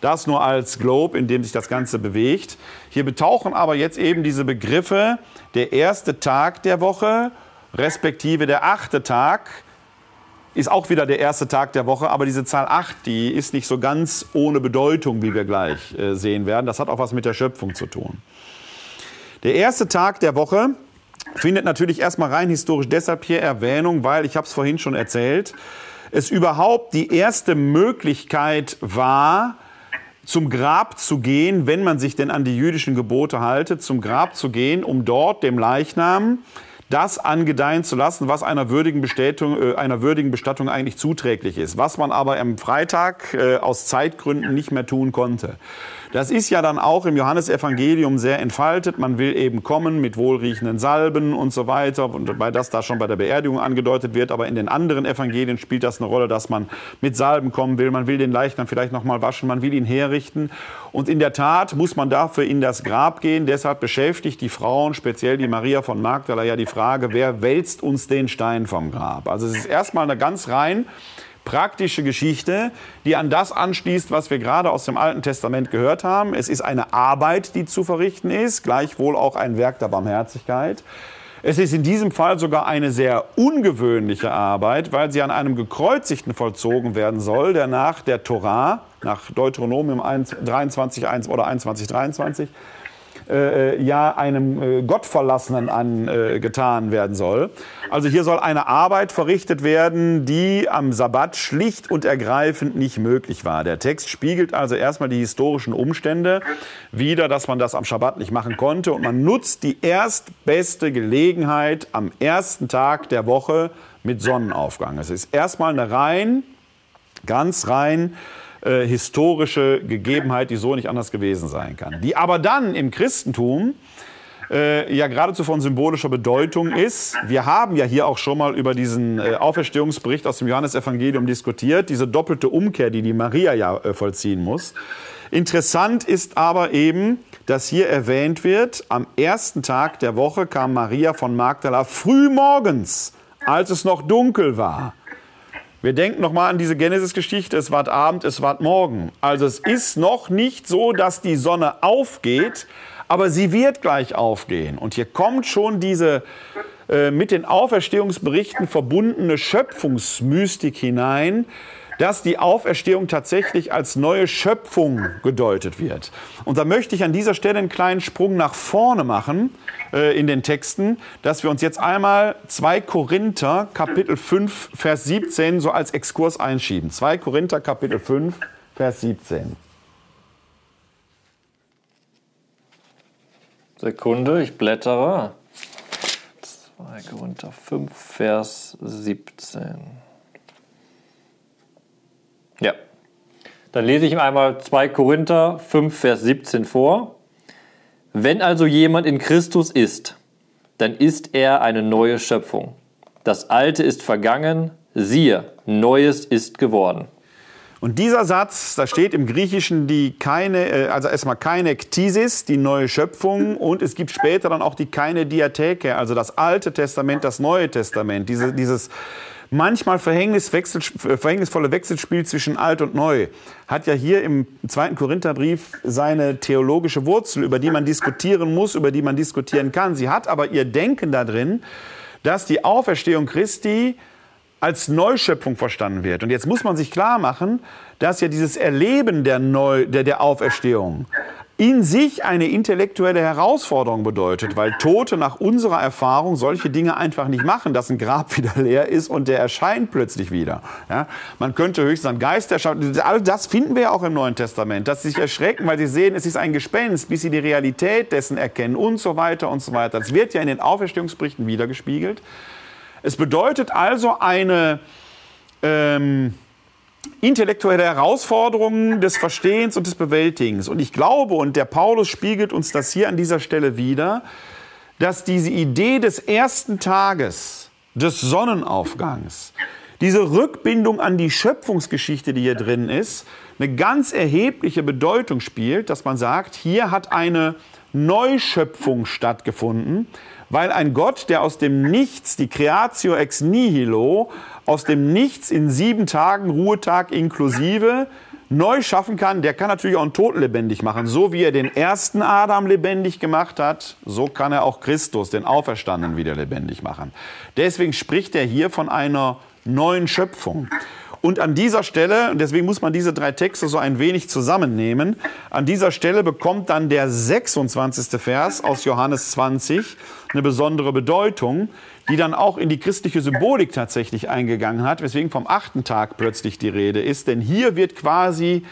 Das nur als Globe, in dem sich das Ganze bewegt. Hier betauchen aber jetzt eben diese Begriffe der erste Tag der Woche, respektive der achte Tag, ist auch wieder der erste Tag der Woche, aber diese Zahl 8, die ist nicht so ganz ohne Bedeutung, wie wir gleich äh, sehen werden. Das hat auch was mit der Schöpfung zu tun. Der erste Tag der Woche findet natürlich erstmal rein historisch deshalb hier Erwähnung, weil, ich habe es vorhin schon erzählt, es überhaupt die erste Möglichkeit war, zum Grab zu gehen, wenn man sich denn an die jüdischen Gebote haltet, zum Grab zu gehen, um dort dem Leichnam das angedeihen zu lassen, was einer würdigen, Bestätigung, äh, einer würdigen Bestattung eigentlich zuträglich ist, was man aber am Freitag äh, aus Zeitgründen nicht mehr tun konnte. Das ist ja dann auch im Johannesevangelium sehr entfaltet. Man will eben kommen mit wohlriechenden Salben und so weiter, wobei das da schon bei der Beerdigung angedeutet wird. Aber in den anderen Evangelien spielt das eine Rolle, dass man mit Salben kommen will. Man will den Leichnam vielleicht noch mal waschen, man will ihn herrichten. Und in der Tat muss man dafür in das Grab gehen. Deshalb beschäftigt die Frauen, speziell die Maria von Magdala, ja die Frage, wer wälzt uns den Stein vom Grab? Also es ist erstmal eine ganz rein praktische Geschichte, die an das anschließt, was wir gerade aus dem Alten Testament gehört haben. Es ist eine Arbeit, die zu verrichten ist, gleichwohl auch ein Werk der Barmherzigkeit. Es ist in diesem Fall sogar eine sehr ungewöhnliche Arbeit, weil sie an einem Gekreuzigten vollzogen werden soll, der nach der Torah, nach Deuteronomium 23 oder 21, 23, äh, äh, ja einem äh, Gottverlassenen angetan werden soll. Also hier soll eine Arbeit verrichtet werden, die am Sabbat schlicht und ergreifend nicht möglich war. Der Text spiegelt also erstmal die historischen Umstände wider, dass man das am Schabbat nicht machen konnte. Und man nutzt die erstbeste Gelegenheit am ersten Tag der Woche mit Sonnenaufgang. Es ist erstmal eine rein, ganz rein äh, historische Gegebenheit, die so nicht anders gewesen sein kann. Die aber dann im Christentum äh, ja geradezu von symbolischer Bedeutung ist. Wir haben ja hier auch schon mal über diesen äh, Auferstehungsbericht aus dem Johannesevangelium diskutiert, diese doppelte Umkehr, die die Maria ja äh, vollziehen muss. Interessant ist aber eben, dass hier erwähnt wird, am ersten Tag der Woche kam Maria von Magdala früh morgens, als es noch dunkel war. Wir denken nochmal an diese Genesis-Geschichte, es ward Abend, es ward Morgen. Also es ist noch nicht so, dass die Sonne aufgeht, aber sie wird gleich aufgehen. Und hier kommt schon diese äh, mit den Auferstehungsberichten verbundene Schöpfungsmystik hinein, dass die Auferstehung tatsächlich als neue Schöpfung gedeutet wird. Und da möchte ich an dieser Stelle einen kleinen Sprung nach vorne machen äh, in den Texten, dass wir uns jetzt einmal 2 Korinther Kapitel 5 Vers 17 so als Exkurs einschieben. 2 Korinther Kapitel 5 Vers 17. Sekunde, ich blättere. 2 Korinther 5 Vers 17. Ja. Dann lese ich ihm einmal 2 Korinther 5, Vers 17 vor. Wenn also jemand in Christus ist, dann ist er eine neue Schöpfung. Das Alte ist vergangen, siehe, Neues ist geworden. Und dieser Satz, da steht im Griechischen die keine, äh, also erstmal keine Ktisis, die neue Schöpfung, und es gibt später dann auch die keine Diatheke, also das Alte Testament, das Neue Testament, diese, dieses manchmal verhängnisvolle Wechselspiel zwischen alt und neu hat ja hier im zweiten Korintherbrief seine theologische Wurzel, über die man diskutieren muss, über die man diskutieren kann. Sie hat aber ihr Denken da drin, dass die Auferstehung Christi als Neuschöpfung verstanden wird. Und jetzt muss man sich klar machen, dass ja dieses Erleben der, Neu der, der Auferstehung in sich eine intellektuelle Herausforderung bedeutet, weil Tote nach unserer Erfahrung solche Dinge einfach nicht machen, dass ein Grab wieder leer ist und der erscheint plötzlich wieder. Ja, man könnte höchstens einen Geist erschauen. All das finden wir auch im Neuen Testament, dass sie sich erschrecken, weil sie sehen, es ist ein Gespenst, bis sie die Realität dessen erkennen und so weiter und so weiter. Das wird ja in den Auferstehungsberichten wiedergespiegelt. Es bedeutet also eine ähm, intellektuelle Herausforderungen des Verstehens und des Bewältigens. Und ich glaube, und der Paulus spiegelt uns das hier an dieser Stelle wieder, dass diese Idee des ersten Tages, des Sonnenaufgangs, diese Rückbindung an die Schöpfungsgeschichte, die hier drin ist, eine ganz erhebliche Bedeutung spielt, dass man sagt, hier hat eine Neuschöpfung stattgefunden, weil ein Gott, der aus dem Nichts, die Creatio ex nihilo, aus dem Nichts in sieben Tagen, Ruhetag inklusive, neu schaffen kann, der kann natürlich auch einen Toten lebendig machen. So wie er den ersten Adam lebendig gemacht hat, so kann er auch Christus, den Auferstandenen, wieder lebendig machen. Deswegen spricht er hier von einer neuen Schöpfung. Und an dieser Stelle, und deswegen muss man diese drei Texte so ein wenig zusammennehmen, an dieser Stelle bekommt dann der 26. Vers aus Johannes 20 eine besondere Bedeutung, die dann auch in die christliche Symbolik tatsächlich eingegangen hat, weswegen vom achten Tag plötzlich die Rede ist. Denn hier wird quasi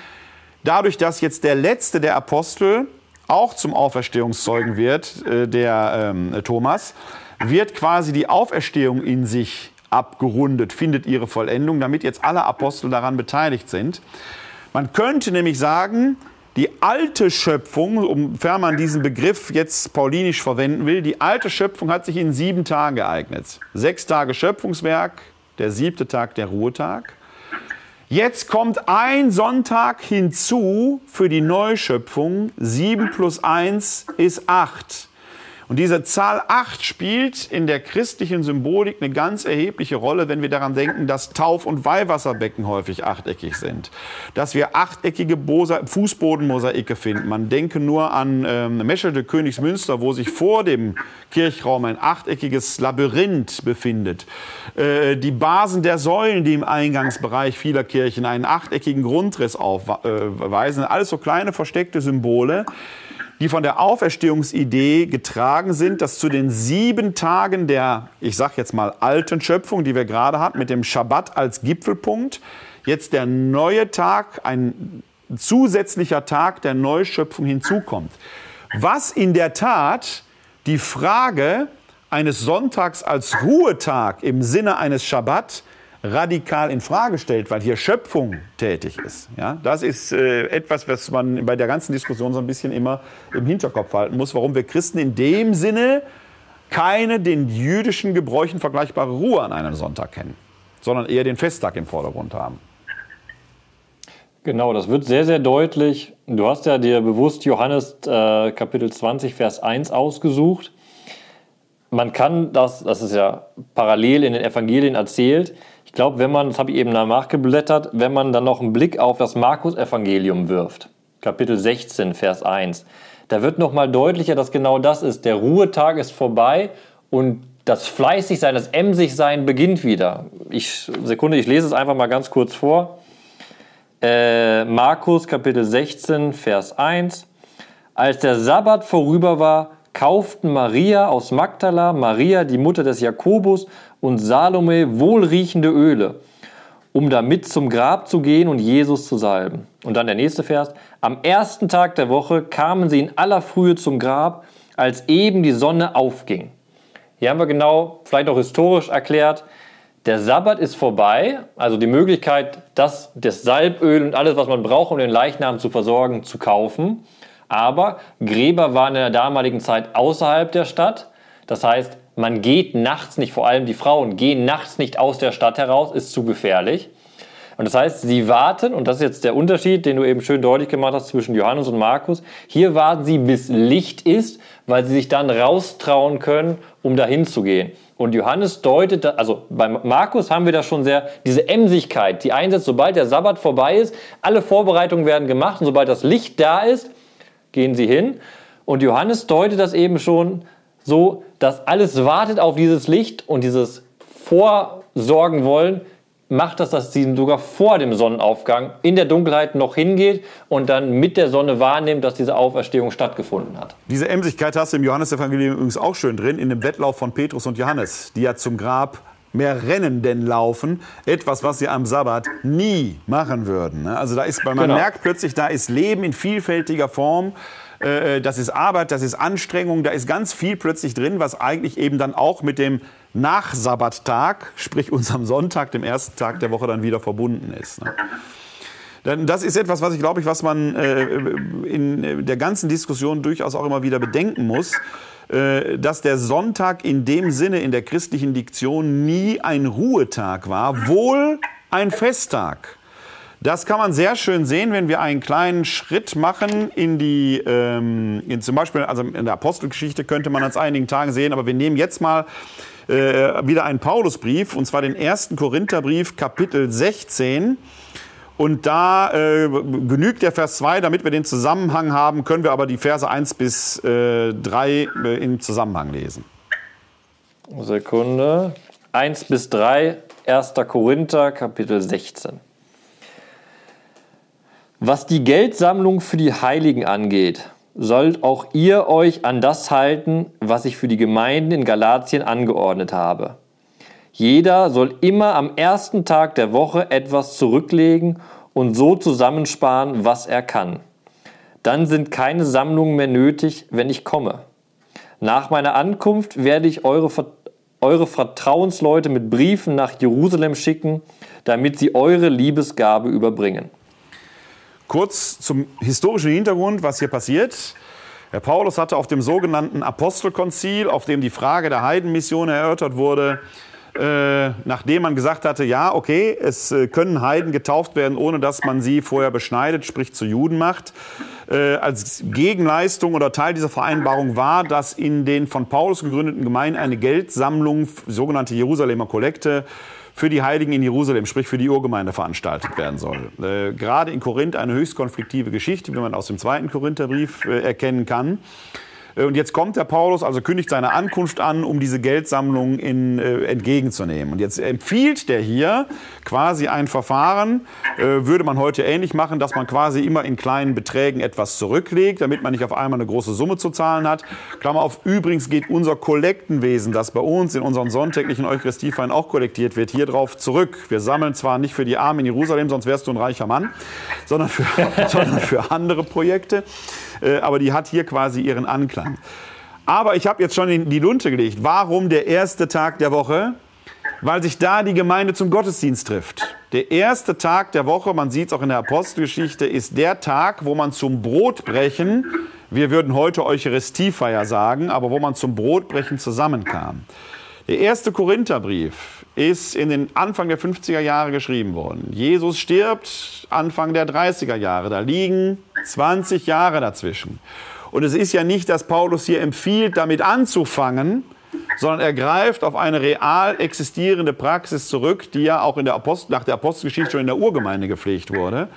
dadurch, dass jetzt der letzte der Apostel auch zum Auferstehungszeugen wird, äh, der ähm, Thomas, wird quasi die Auferstehung in sich abgerundet, findet ihre Vollendung, damit jetzt alle Apostel daran beteiligt sind. Man könnte nämlich sagen, die alte Schöpfung, umfern man diesen Begriff jetzt paulinisch verwenden will, die alte Schöpfung hat sich in sieben Tagen geeignet. Sechs Tage Schöpfungswerk, der siebte Tag der Ruhetag. Jetzt kommt ein Sonntag hinzu für die Neuschöpfung. Sieben plus eins ist acht. Und diese Zahl 8 spielt in der christlichen Symbolik eine ganz erhebliche Rolle, wenn wir daran denken, dass Tauf- und Weihwasserbecken häufig achteckig sind. Dass wir achteckige Fußbodenmosaike finden. Man denke nur an ähm, Meschede Königsmünster, wo sich vor dem Kirchraum ein achteckiges Labyrinth befindet. Äh, die Basen der Säulen, die im Eingangsbereich vieler Kirchen einen achteckigen Grundriss aufweisen. Alles so kleine versteckte Symbole die von der Auferstehungsidee getragen sind, dass zu den sieben Tagen der, ich sag jetzt mal, alten Schöpfung, die wir gerade hatten, mit dem Schabbat als Gipfelpunkt, jetzt der neue Tag, ein zusätzlicher Tag der Neuschöpfung hinzukommt. Was in der Tat die Frage eines Sonntags als Ruhetag im Sinne eines Schabbat radikal in Frage stellt, weil hier Schöpfung tätig ist. Ja, das ist äh, etwas, was man bei der ganzen Diskussion so ein bisschen immer im Hinterkopf halten muss, warum wir Christen in dem Sinne keine den jüdischen Gebräuchen vergleichbare Ruhe an einem Sonntag kennen, sondern eher den Festtag im Vordergrund haben. Genau, das wird sehr, sehr deutlich. Du hast ja dir bewusst Johannes äh, Kapitel 20, Vers 1 ausgesucht. Man kann das, das ist ja parallel in den Evangelien erzählt, glaube, wenn man, das habe ich eben nachgeblättert, wenn man dann noch einen Blick auf das Markus-Evangelium wirft, Kapitel 16, Vers 1, da wird nochmal deutlicher, dass genau das ist. Der Ruhetag ist vorbei und das Fleißigsein, das Emsigsein beginnt wieder. Ich, Sekunde, ich lese es einfach mal ganz kurz vor. Äh, Markus Kapitel 16, Vers 1. Als der Sabbat vorüber war, kauften Maria aus Magdala, Maria, die Mutter des Jakobus und Salome wohlriechende Öle, um damit zum Grab zu gehen und Jesus zu salben. Und dann der nächste Vers. Am ersten Tag der Woche kamen sie in aller Frühe zum Grab, als eben die Sonne aufging. Hier haben wir genau, vielleicht auch historisch erklärt, der Sabbat ist vorbei, also die Möglichkeit, das, das Salböl und alles, was man braucht, um den Leichnam zu versorgen, zu kaufen. Aber Gräber waren in der damaligen Zeit außerhalb der Stadt. Das heißt, man geht nachts nicht, vor allem die Frauen gehen nachts nicht aus der Stadt heraus, ist zu gefährlich. Und das heißt, sie warten, und das ist jetzt der Unterschied, den du eben schön deutlich gemacht hast zwischen Johannes und Markus. Hier warten sie, bis Licht ist, weil sie sich dann raustrauen können, um dahin zu gehen. Und Johannes deutet, also bei Markus haben wir da schon sehr diese Emsigkeit, die einsetzt, sobald der Sabbat vorbei ist, alle Vorbereitungen werden gemacht und sobald das Licht da ist, gehen sie hin. Und Johannes deutet das eben schon so, dass alles wartet auf dieses Licht und dieses Vorsorgen wollen, macht das, dass sie sogar vor dem Sonnenaufgang in der Dunkelheit noch hingeht und dann mit der Sonne wahrnimmt, dass diese Auferstehung stattgefunden hat. Diese Emsigkeit hast du im Johannesevangelium übrigens auch schön drin, in dem Wettlauf von Petrus und Johannes, die ja zum Grab mehr rennen denn laufen. Etwas, was sie am Sabbat nie machen würden. Ne? Also da ist, man genau. merkt plötzlich, da ist Leben in vielfältiger Form. Äh, das ist Arbeit, das ist Anstrengung, da ist ganz viel plötzlich drin, was eigentlich eben dann auch mit dem Nachsabbattag, sprich unserem Sonntag, dem ersten Tag der Woche, dann wieder verbunden ist. Ne? Das ist etwas, was ich glaube ich, was man äh, in der ganzen Diskussion durchaus auch immer wieder bedenken muss, äh, dass der Sonntag in dem Sinne in der christlichen Diktion nie ein Ruhetag war, wohl ein Festtag. Das kann man sehr schön sehen, wenn wir einen kleinen Schritt machen in die, ähm, in zum Beispiel, also in der Apostelgeschichte könnte man das einigen Tagen sehen, aber wir nehmen jetzt mal äh, wieder einen Paulusbrief, und zwar den ersten Korintherbrief, Kapitel 16. Und da äh, genügt der Vers 2, damit wir den Zusammenhang haben, können wir aber die Verse 1 bis äh, 3 äh, im Zusammenhang lesen. Sekunde. 1 bis 3, 1. Korinther, Kapitel 16. Was die Geldsammlung für die Heiligen angeht, sollt auch ihr euch an das halten, was ich für die Gemeinden in Galatien angeordnet habe. Jeder soll immer am ersten Tag der Woche etwas zurücklegen und so zusammensparen, was er kann. Dann sind keine Sammlungen mehr nötig, wenn ich komme. Nach meiner Ankunft werde ich eure, eure Vertrauensleute mit Briefen nach Jerusalem schicken, damit sie eure Liebesgabe überbringen. Kurz zum historischen Hintergrund, was hier passiert. Herr Paulus hatte auf dem sogenannten Apostelkonzil, auf dem die Frage der Heidenmission erörtert wurde, äh, nachdem man gesagt hatte, ja, okay, es äh, können Heiden getauft werden, ohne dass man sie vorher beschneidet, sprich zu Juden macht. Äh, als Gegenleistung oder Teil dieser Vereinbarung war, dass in den von Paulus gegründeten Gemeinden eine Geldsammlung, sogenannte Jerusalemer Kollekte, für die Heiligen in Jerusalem, sprich für die Urgemeinde veranstaltet werden soll. Äh, gerade in Korinth eine höchst konfliktive Geschichte, wie man aus dem zweiten Korintherbrief äh, erkennen kann. Äh, und jetzt kommt der Paulus, also kündigt seine Ankunft an, um diese Geldsammlung in, äh, entgegenzunehmen. Und jetzt empfiehlt der hier quasi ein Verfahren, äh, würde man heute ähnlich machen, dass man quasi immer in kleinen Beträgen etwas zurücklegt, damit man nicht auf einmal eine große Summe zu zahlen hat. Klammer auf, übrigens geht unser Kollektenwesen, das bei uns in unseren sonntäglichen Eucharistiefeiern auch kollektiert wird, hier drauf zurück. Wir sammeln zwar nicht für die Armen in Jerusalem, sonst wärst du ein reicher Mann, sondern für, sondern für andere Projekte. Äh, aber die hat hier quasi ihren Anklang. Aber ich habe jetzt schon in die Lunte gelegt. Warum der erste Tag der Woche? Weil sich da die Gemeinde zum Gottesdienst trifft. Der erste Tag der Woche, man sieht es auch in der Apostelgeschichte, ist der Tag, wo man zum Brotbrechen, wir würden heute Eucharistiefeier sagen, aber wo man zum Brotbrechen zusammenkam. Der erste Korintherbrief ist in den Anfang der 50er Jahre geschrieben worden. Jesus stirbt Anfang der 30er Jahre. Da liegen 20 Jahre dazwischen. Und es ist ja nicht, dass Paulus hier empfiehlt, damit anzufangen, sondern er greift auf eine real existierende Praxis zurück, die ja auch in der Apostel, nach der Apostelgeschichte schon in der Urgemeinde gepflegt wurde.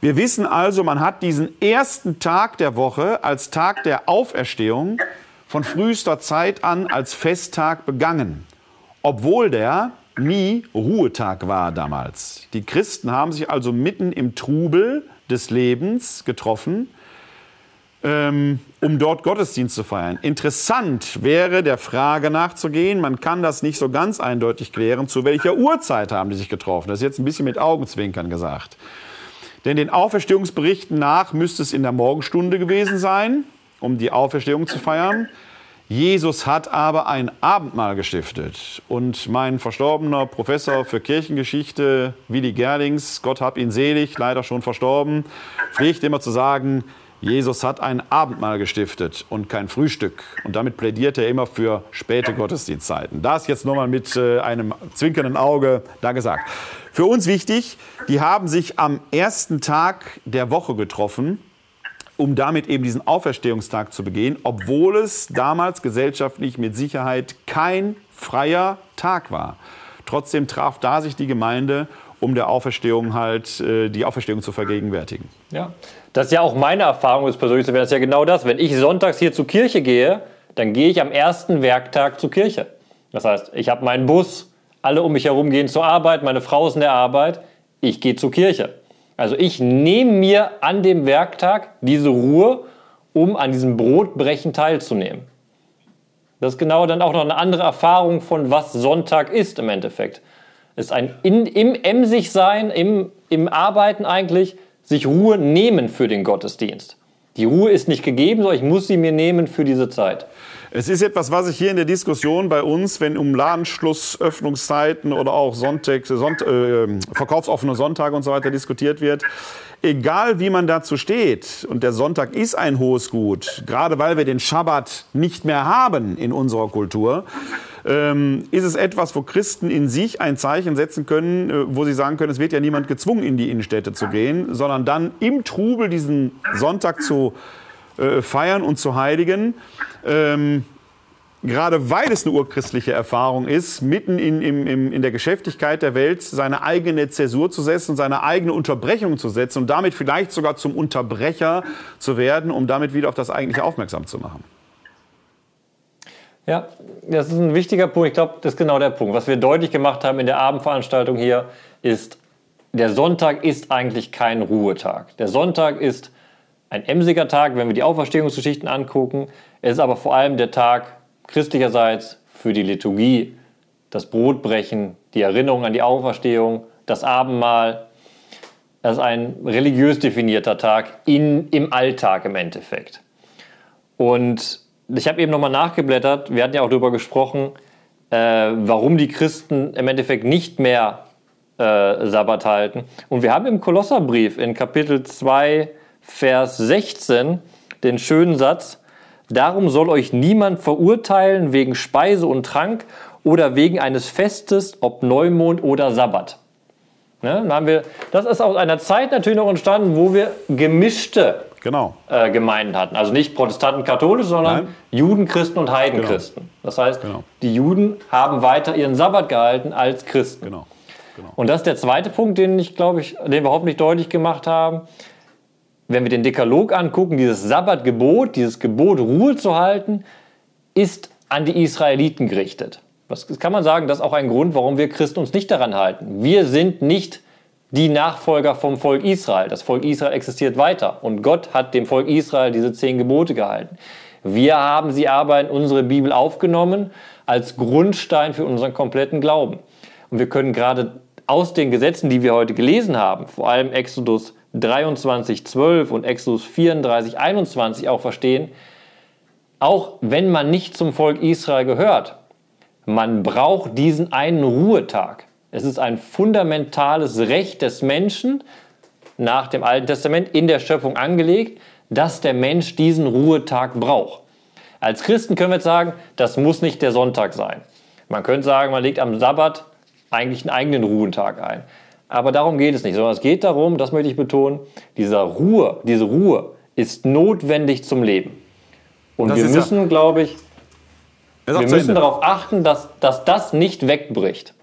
Wir wissen also, man hat diesen ersten Tag der Woche als Tag der Auferstehung von frühester Zeit an als Festtag begangen, obwohl der nie Ruhetag war damals. Die Christen haben sich also mitten im Trubel des Lebens getroffen, ähm, um dort Gottesdienst zu feiern. Interessant wäre der Frage nachzugehen, man kann das nicht so ganz eindeutig klären, zu welcher Uhrzeit haben die sich getroffen. Das ist jetzt ein bisschen mit Augenzwinkern gesagt. Denn den Auferstehungsberichten nach müsste es in der Morgenstunde gewesen sein, um die Auferstehung zu feiern. Jesus hat aber ein Abendmahl gestiftet. Und mein verstorbener Professor für Kirchengeschichte, Willi Gerlings, Gott hab ihn selig, leider schon verstorben, pflegt immer zu sagen, Jesus hat ein Abendmahl gestiftet und kein Frühstück. Und damit plädiert er immer für späte Gottesdienstzeiten. Das jetzt nochmal mit äh, einem zwinkernden Auge da gesagt. Für uns wichtig, die haben sich am ersten Tag der Woche getroffen um damit eben diesen Auferstehungstag zu begehen, obwohl es damals gesellschaftlich mit Sicherheit kein freier Tag war. Trotzdem traf da sich die Gemeinde, um der Auferstehung halt äh, die Auferstehung zu vergegenwärtigen. Ja, das ist ja auch meine Erfahrung ist persönlich, wäre das ja genau das. Wenn ich sonntags hier zur Kirche gehe, dann gehe ich am ersten Werktag zur Kirche. Das heißt, ich habe meinen Bus, alle um mich herum gehen zur Arbeit, meine Frau ist in der Arbeit, ich gehe zur Kirche. Also ich nehme mir an dem Werktag diese Ruhe, um an diesem Brotbrechen teilzunehmen. Das ist genau dann auch noch eine andere Erfahrung von was Sonntag ist im Endeffekt. Es ist ein in, im Emsigsein, im, im Arbeiten eigentlich, sich Ruhe nehmen für den Gottesdienst. Die Ruhe ist nicht gegeben, sondern ich muss sie mir nehmen für diese Zeit. Es ist etwas, was ich hier in der Diskussion bei uns, wenn um Ladenschluss, Öffnungszeiten oder auch Sonntag, Sonnt, äh, verkaufsoffene Sonntage und so weiter diskutiert wird, egal wie man dazu steht, und der Sonntag ist ein hohes Gut, gerade weil wir den Schabbat nicht mehr haben in unserer Kultur, ähm, ist es etwas, wo Christen in sich ein Zeichen setzen können, äh, wo sie sagen können, es wird ja niemand gezwungen, in die Innenstädte zu gehen, sondern dann im Trubel diesen Sonntag zu äh, feiern und zu heiligen. Ähm, gerade weil es eine urchristliche Erfahrung ist, mitten in, in, in der Geschäftigkeit der Welt seine eigene Zäsur zu setzen, seine eigene Unterbrechung zu setzen und damit vielleicht sogar zum Unterbrecher zu werden, um damit wieder auf das eigentliche aufmerksam zu machen. Ja, das ist ein wichtiger Punkt. Ich glaube, das ist genau der Punkt. Was wir deutlich gemacht haben in der Abendveranstaltung hier, ist, der Sonntag ist eigentlich kein Ruhetag. Der Sonntag ist ein emsiger Tag, wenn wir die Auferstehungsgeschichten angucken. Es ist aber vor allem der Tag christlicherseits für die Liturgie, das Brotbrechen, die Erinnerung an die Auferstehung, das Abendmahl. Das ist ein religiös definierter Tag in, im Alltag im Endeffekt. Und ich habe eben nochmal nachgeblättert, wir hatten ja auch darüber gesprochen, äh, warum die Christen im Endeffekt nicht mehr äh, Sabbat halten. Und wir haben im Kolosserbrief in Kapitel 2, Vers 16 den schönen Satz, darum soll euch niemand verurteilen wegen Speise und Trank oder wegen eines Festes, ob Neumond oder Sabbat. Ne, haben wir, das ist aus einer Zeit natürlich noch entstanden, wo wir gemischte genau. äh, Gemeinden hatten. Also nicht Protestanten, Katholisch, sondern Nein. Juden, Christen und Heidenchristen. Genau. Das heißt, genau. die Juden haben weiter ihren Sabbat gehalten als Christen. Genau. genau. Und das ist der zweite Punkt, den ich glaube ich, den wir hoffentlich deutlich gemacht haben. Wenn wir den Dekalog angucken, dieses Sabbatgebot, dieses Gebot, Ruhe zu halten, ist an die Israeliten gerichtet. Das kann man sagen, das ist auch ein Grund, warum wir Christen uns nicht daran halten. Wir sind nicht die Nachfolger vom Volk Israel. Das Volk Israel existiert weiter und Gott hat dem Volk Israel diese zehn Gebote gehalten. Wir haben sie aber in unsere Bibel aufgenommen als Grundstein für unseren kompletten Glauben. Und wir können gerade aus den Gesetzen, die wir heute gelesen haben, vor allem Exodus 23, 12 und Exodus 34, 21 auch verstehen, auch wenn man nicht zum Volk Israel gehört, man braucht diesen einen Ruhetag. Es ist ein fundamentales Recht des Menschen nach dem Alten Testament in der Schöpfung angelegt, dass der Mensch diesen Ruhetag braucht. Als Christen können wir jetzt sagen, das muss nicht der Sonntag sein. Man könnte sagen, man legt am Sabbat eigentlich einen eigenen Ruhetag ein. Aber darum geht es nicht, sondern es geht darum, das möchte ich betonen, dieser Ruhe, diese Ruhe ist notwendig zum Leben. Und wir müssen, ja, glaube ich, wir müssen darauf achten, dass, dass das nicht wegbricht.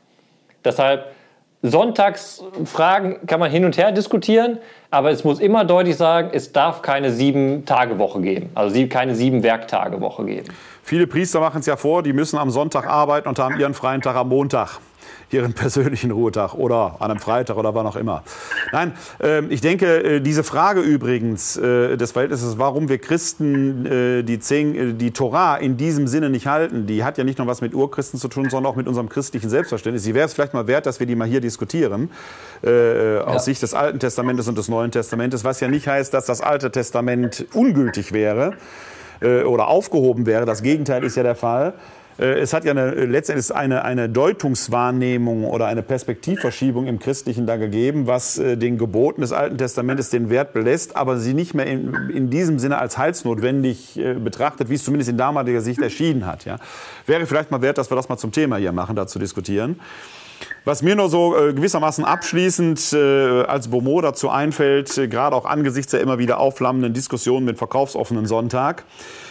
Deshalb, Sonntagsfragen kann man hin und her diskutieren, aber es muss immer deutlich sagen, es darf keine Sieben-Tage-Woche geben, also keine Sieben-Werktage-Woche geben. Viele Priester machen es ja vor, die müssen am Sonntag arbeiten und haben ihren freien Tag am Montag ihren persönlichen Ruhetag oder an einem Freitag oder wann auch immer. Nein, äh, ich denke, äh, diese Frage übrigens äh, des Verhältnisses, warum wir Christen äh, die, Zehn, die Torah in diesem Sinne nicht halten, die hat ja nicht nur was mit Urchristen zu tun, sondern auch mit unserem christlichen Selbstverständnis. Sie wäre es vielleicht mal wert, dass wir die mal hier diskutieren, aus ja. Sicht des Alten Testamentes und des Neuen Testamentes, was ja nicht heißt, dass das Alte Testament ungültig wäre oder aufgehoben wäre. Das Gegenteil ist ja der Fall. Äh, es hat ja eine, letztendlich eine, eine Deutungswahrnehmung oder eine Perspektivverschiebung im Christlichen da gegeben, was äh, den Geboten des Alten Testamentes den Wert belässt, aber sie nicht mehr in, in diesem Sinne als heilsnotwendig äh, betrachtet, wie es zumindest in damaliger Sicht erschienen hat. Ja. Wäre vielleicht mal wert, dass wir das mal zum Thema hier machen, da zu diskutieren. Was mir nur so gewissermaßen abschließend als Bomo dazu einfällt, gerade auch angesichts der immer wieder aufflammenden Diskussionen mit verkaufsoffenen Sonntag,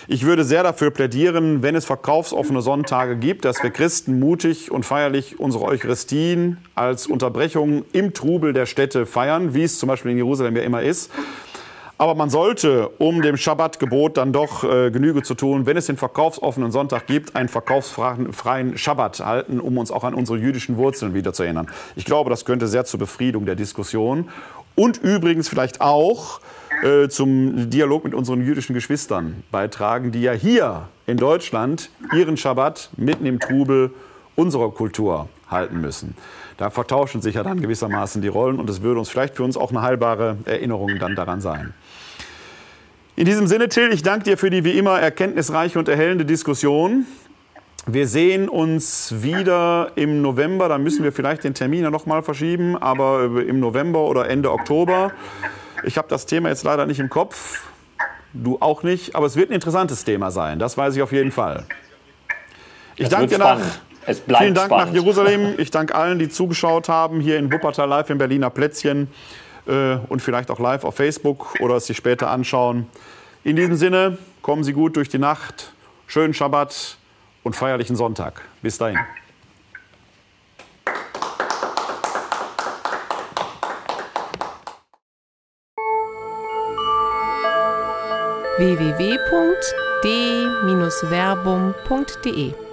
ich würde sehr dafür plädieren, wenn es verkaufsoffene Sonntage gibt, dass wir Christen mutig und feierlich unsere Eucharistien als Unterbrechung im Trubel der Städte feiern, wie es zum Beispiel in Jerusalem ja immer ist. Aber man sollte, um dem Schabbatgebot dann doch äh, Genüge zu tun, wenn es den verkaufsoffenen Sonntag gibt, einen verkaufsfreien Schabbat halten, um uns auch an unsere jüdischen Wurzeln wieder zu erinnern. Ich glaube, das könnte sehr zur Befriedung der Diskussion und übrigens vielleicht auch äh, zum Dialog mit unseren jüdischen Geschwistern beitragen, die ja hier in Deutschland ihren Schabbat mitten im Trubel unserer Kultur halten müssen. Da vertauschen sich ja dann gewissermaßen die Rollen und es würde uns vielleicht für uns auch eine heilbare Erinnerung dann daran sein. In diesem Sinne, Till, ich danke dir für die wie immer erkenntnisreiche und erhellende Diskussion. Wir sehen uns wieder im November. Da müssen wir vielleicht den Termin ja noch mal verschieben, aber im November oder Ende Oktober. Ich habe das Thema jetzt leider nicht im Kopf. Du auch nicht. Aber es wird ein interessantes Thema sein. Das weiß ich auf jeden Fall. Ich danke dir nach. Es bleibt Vielen Dank spannend. nach Jerusalem. Ich danke allen, die zugeschaut haben, hier in Wuppertal live im Berliner Plätzchen äh, und vielleicht auch live auf Facebook oder es sich später anschauen. In diesem Sinne, kommen Sie gut durch die Nacht. Schönen Schabbat und feierlichen Sonntag. Bis dahin. www.d-verbum.de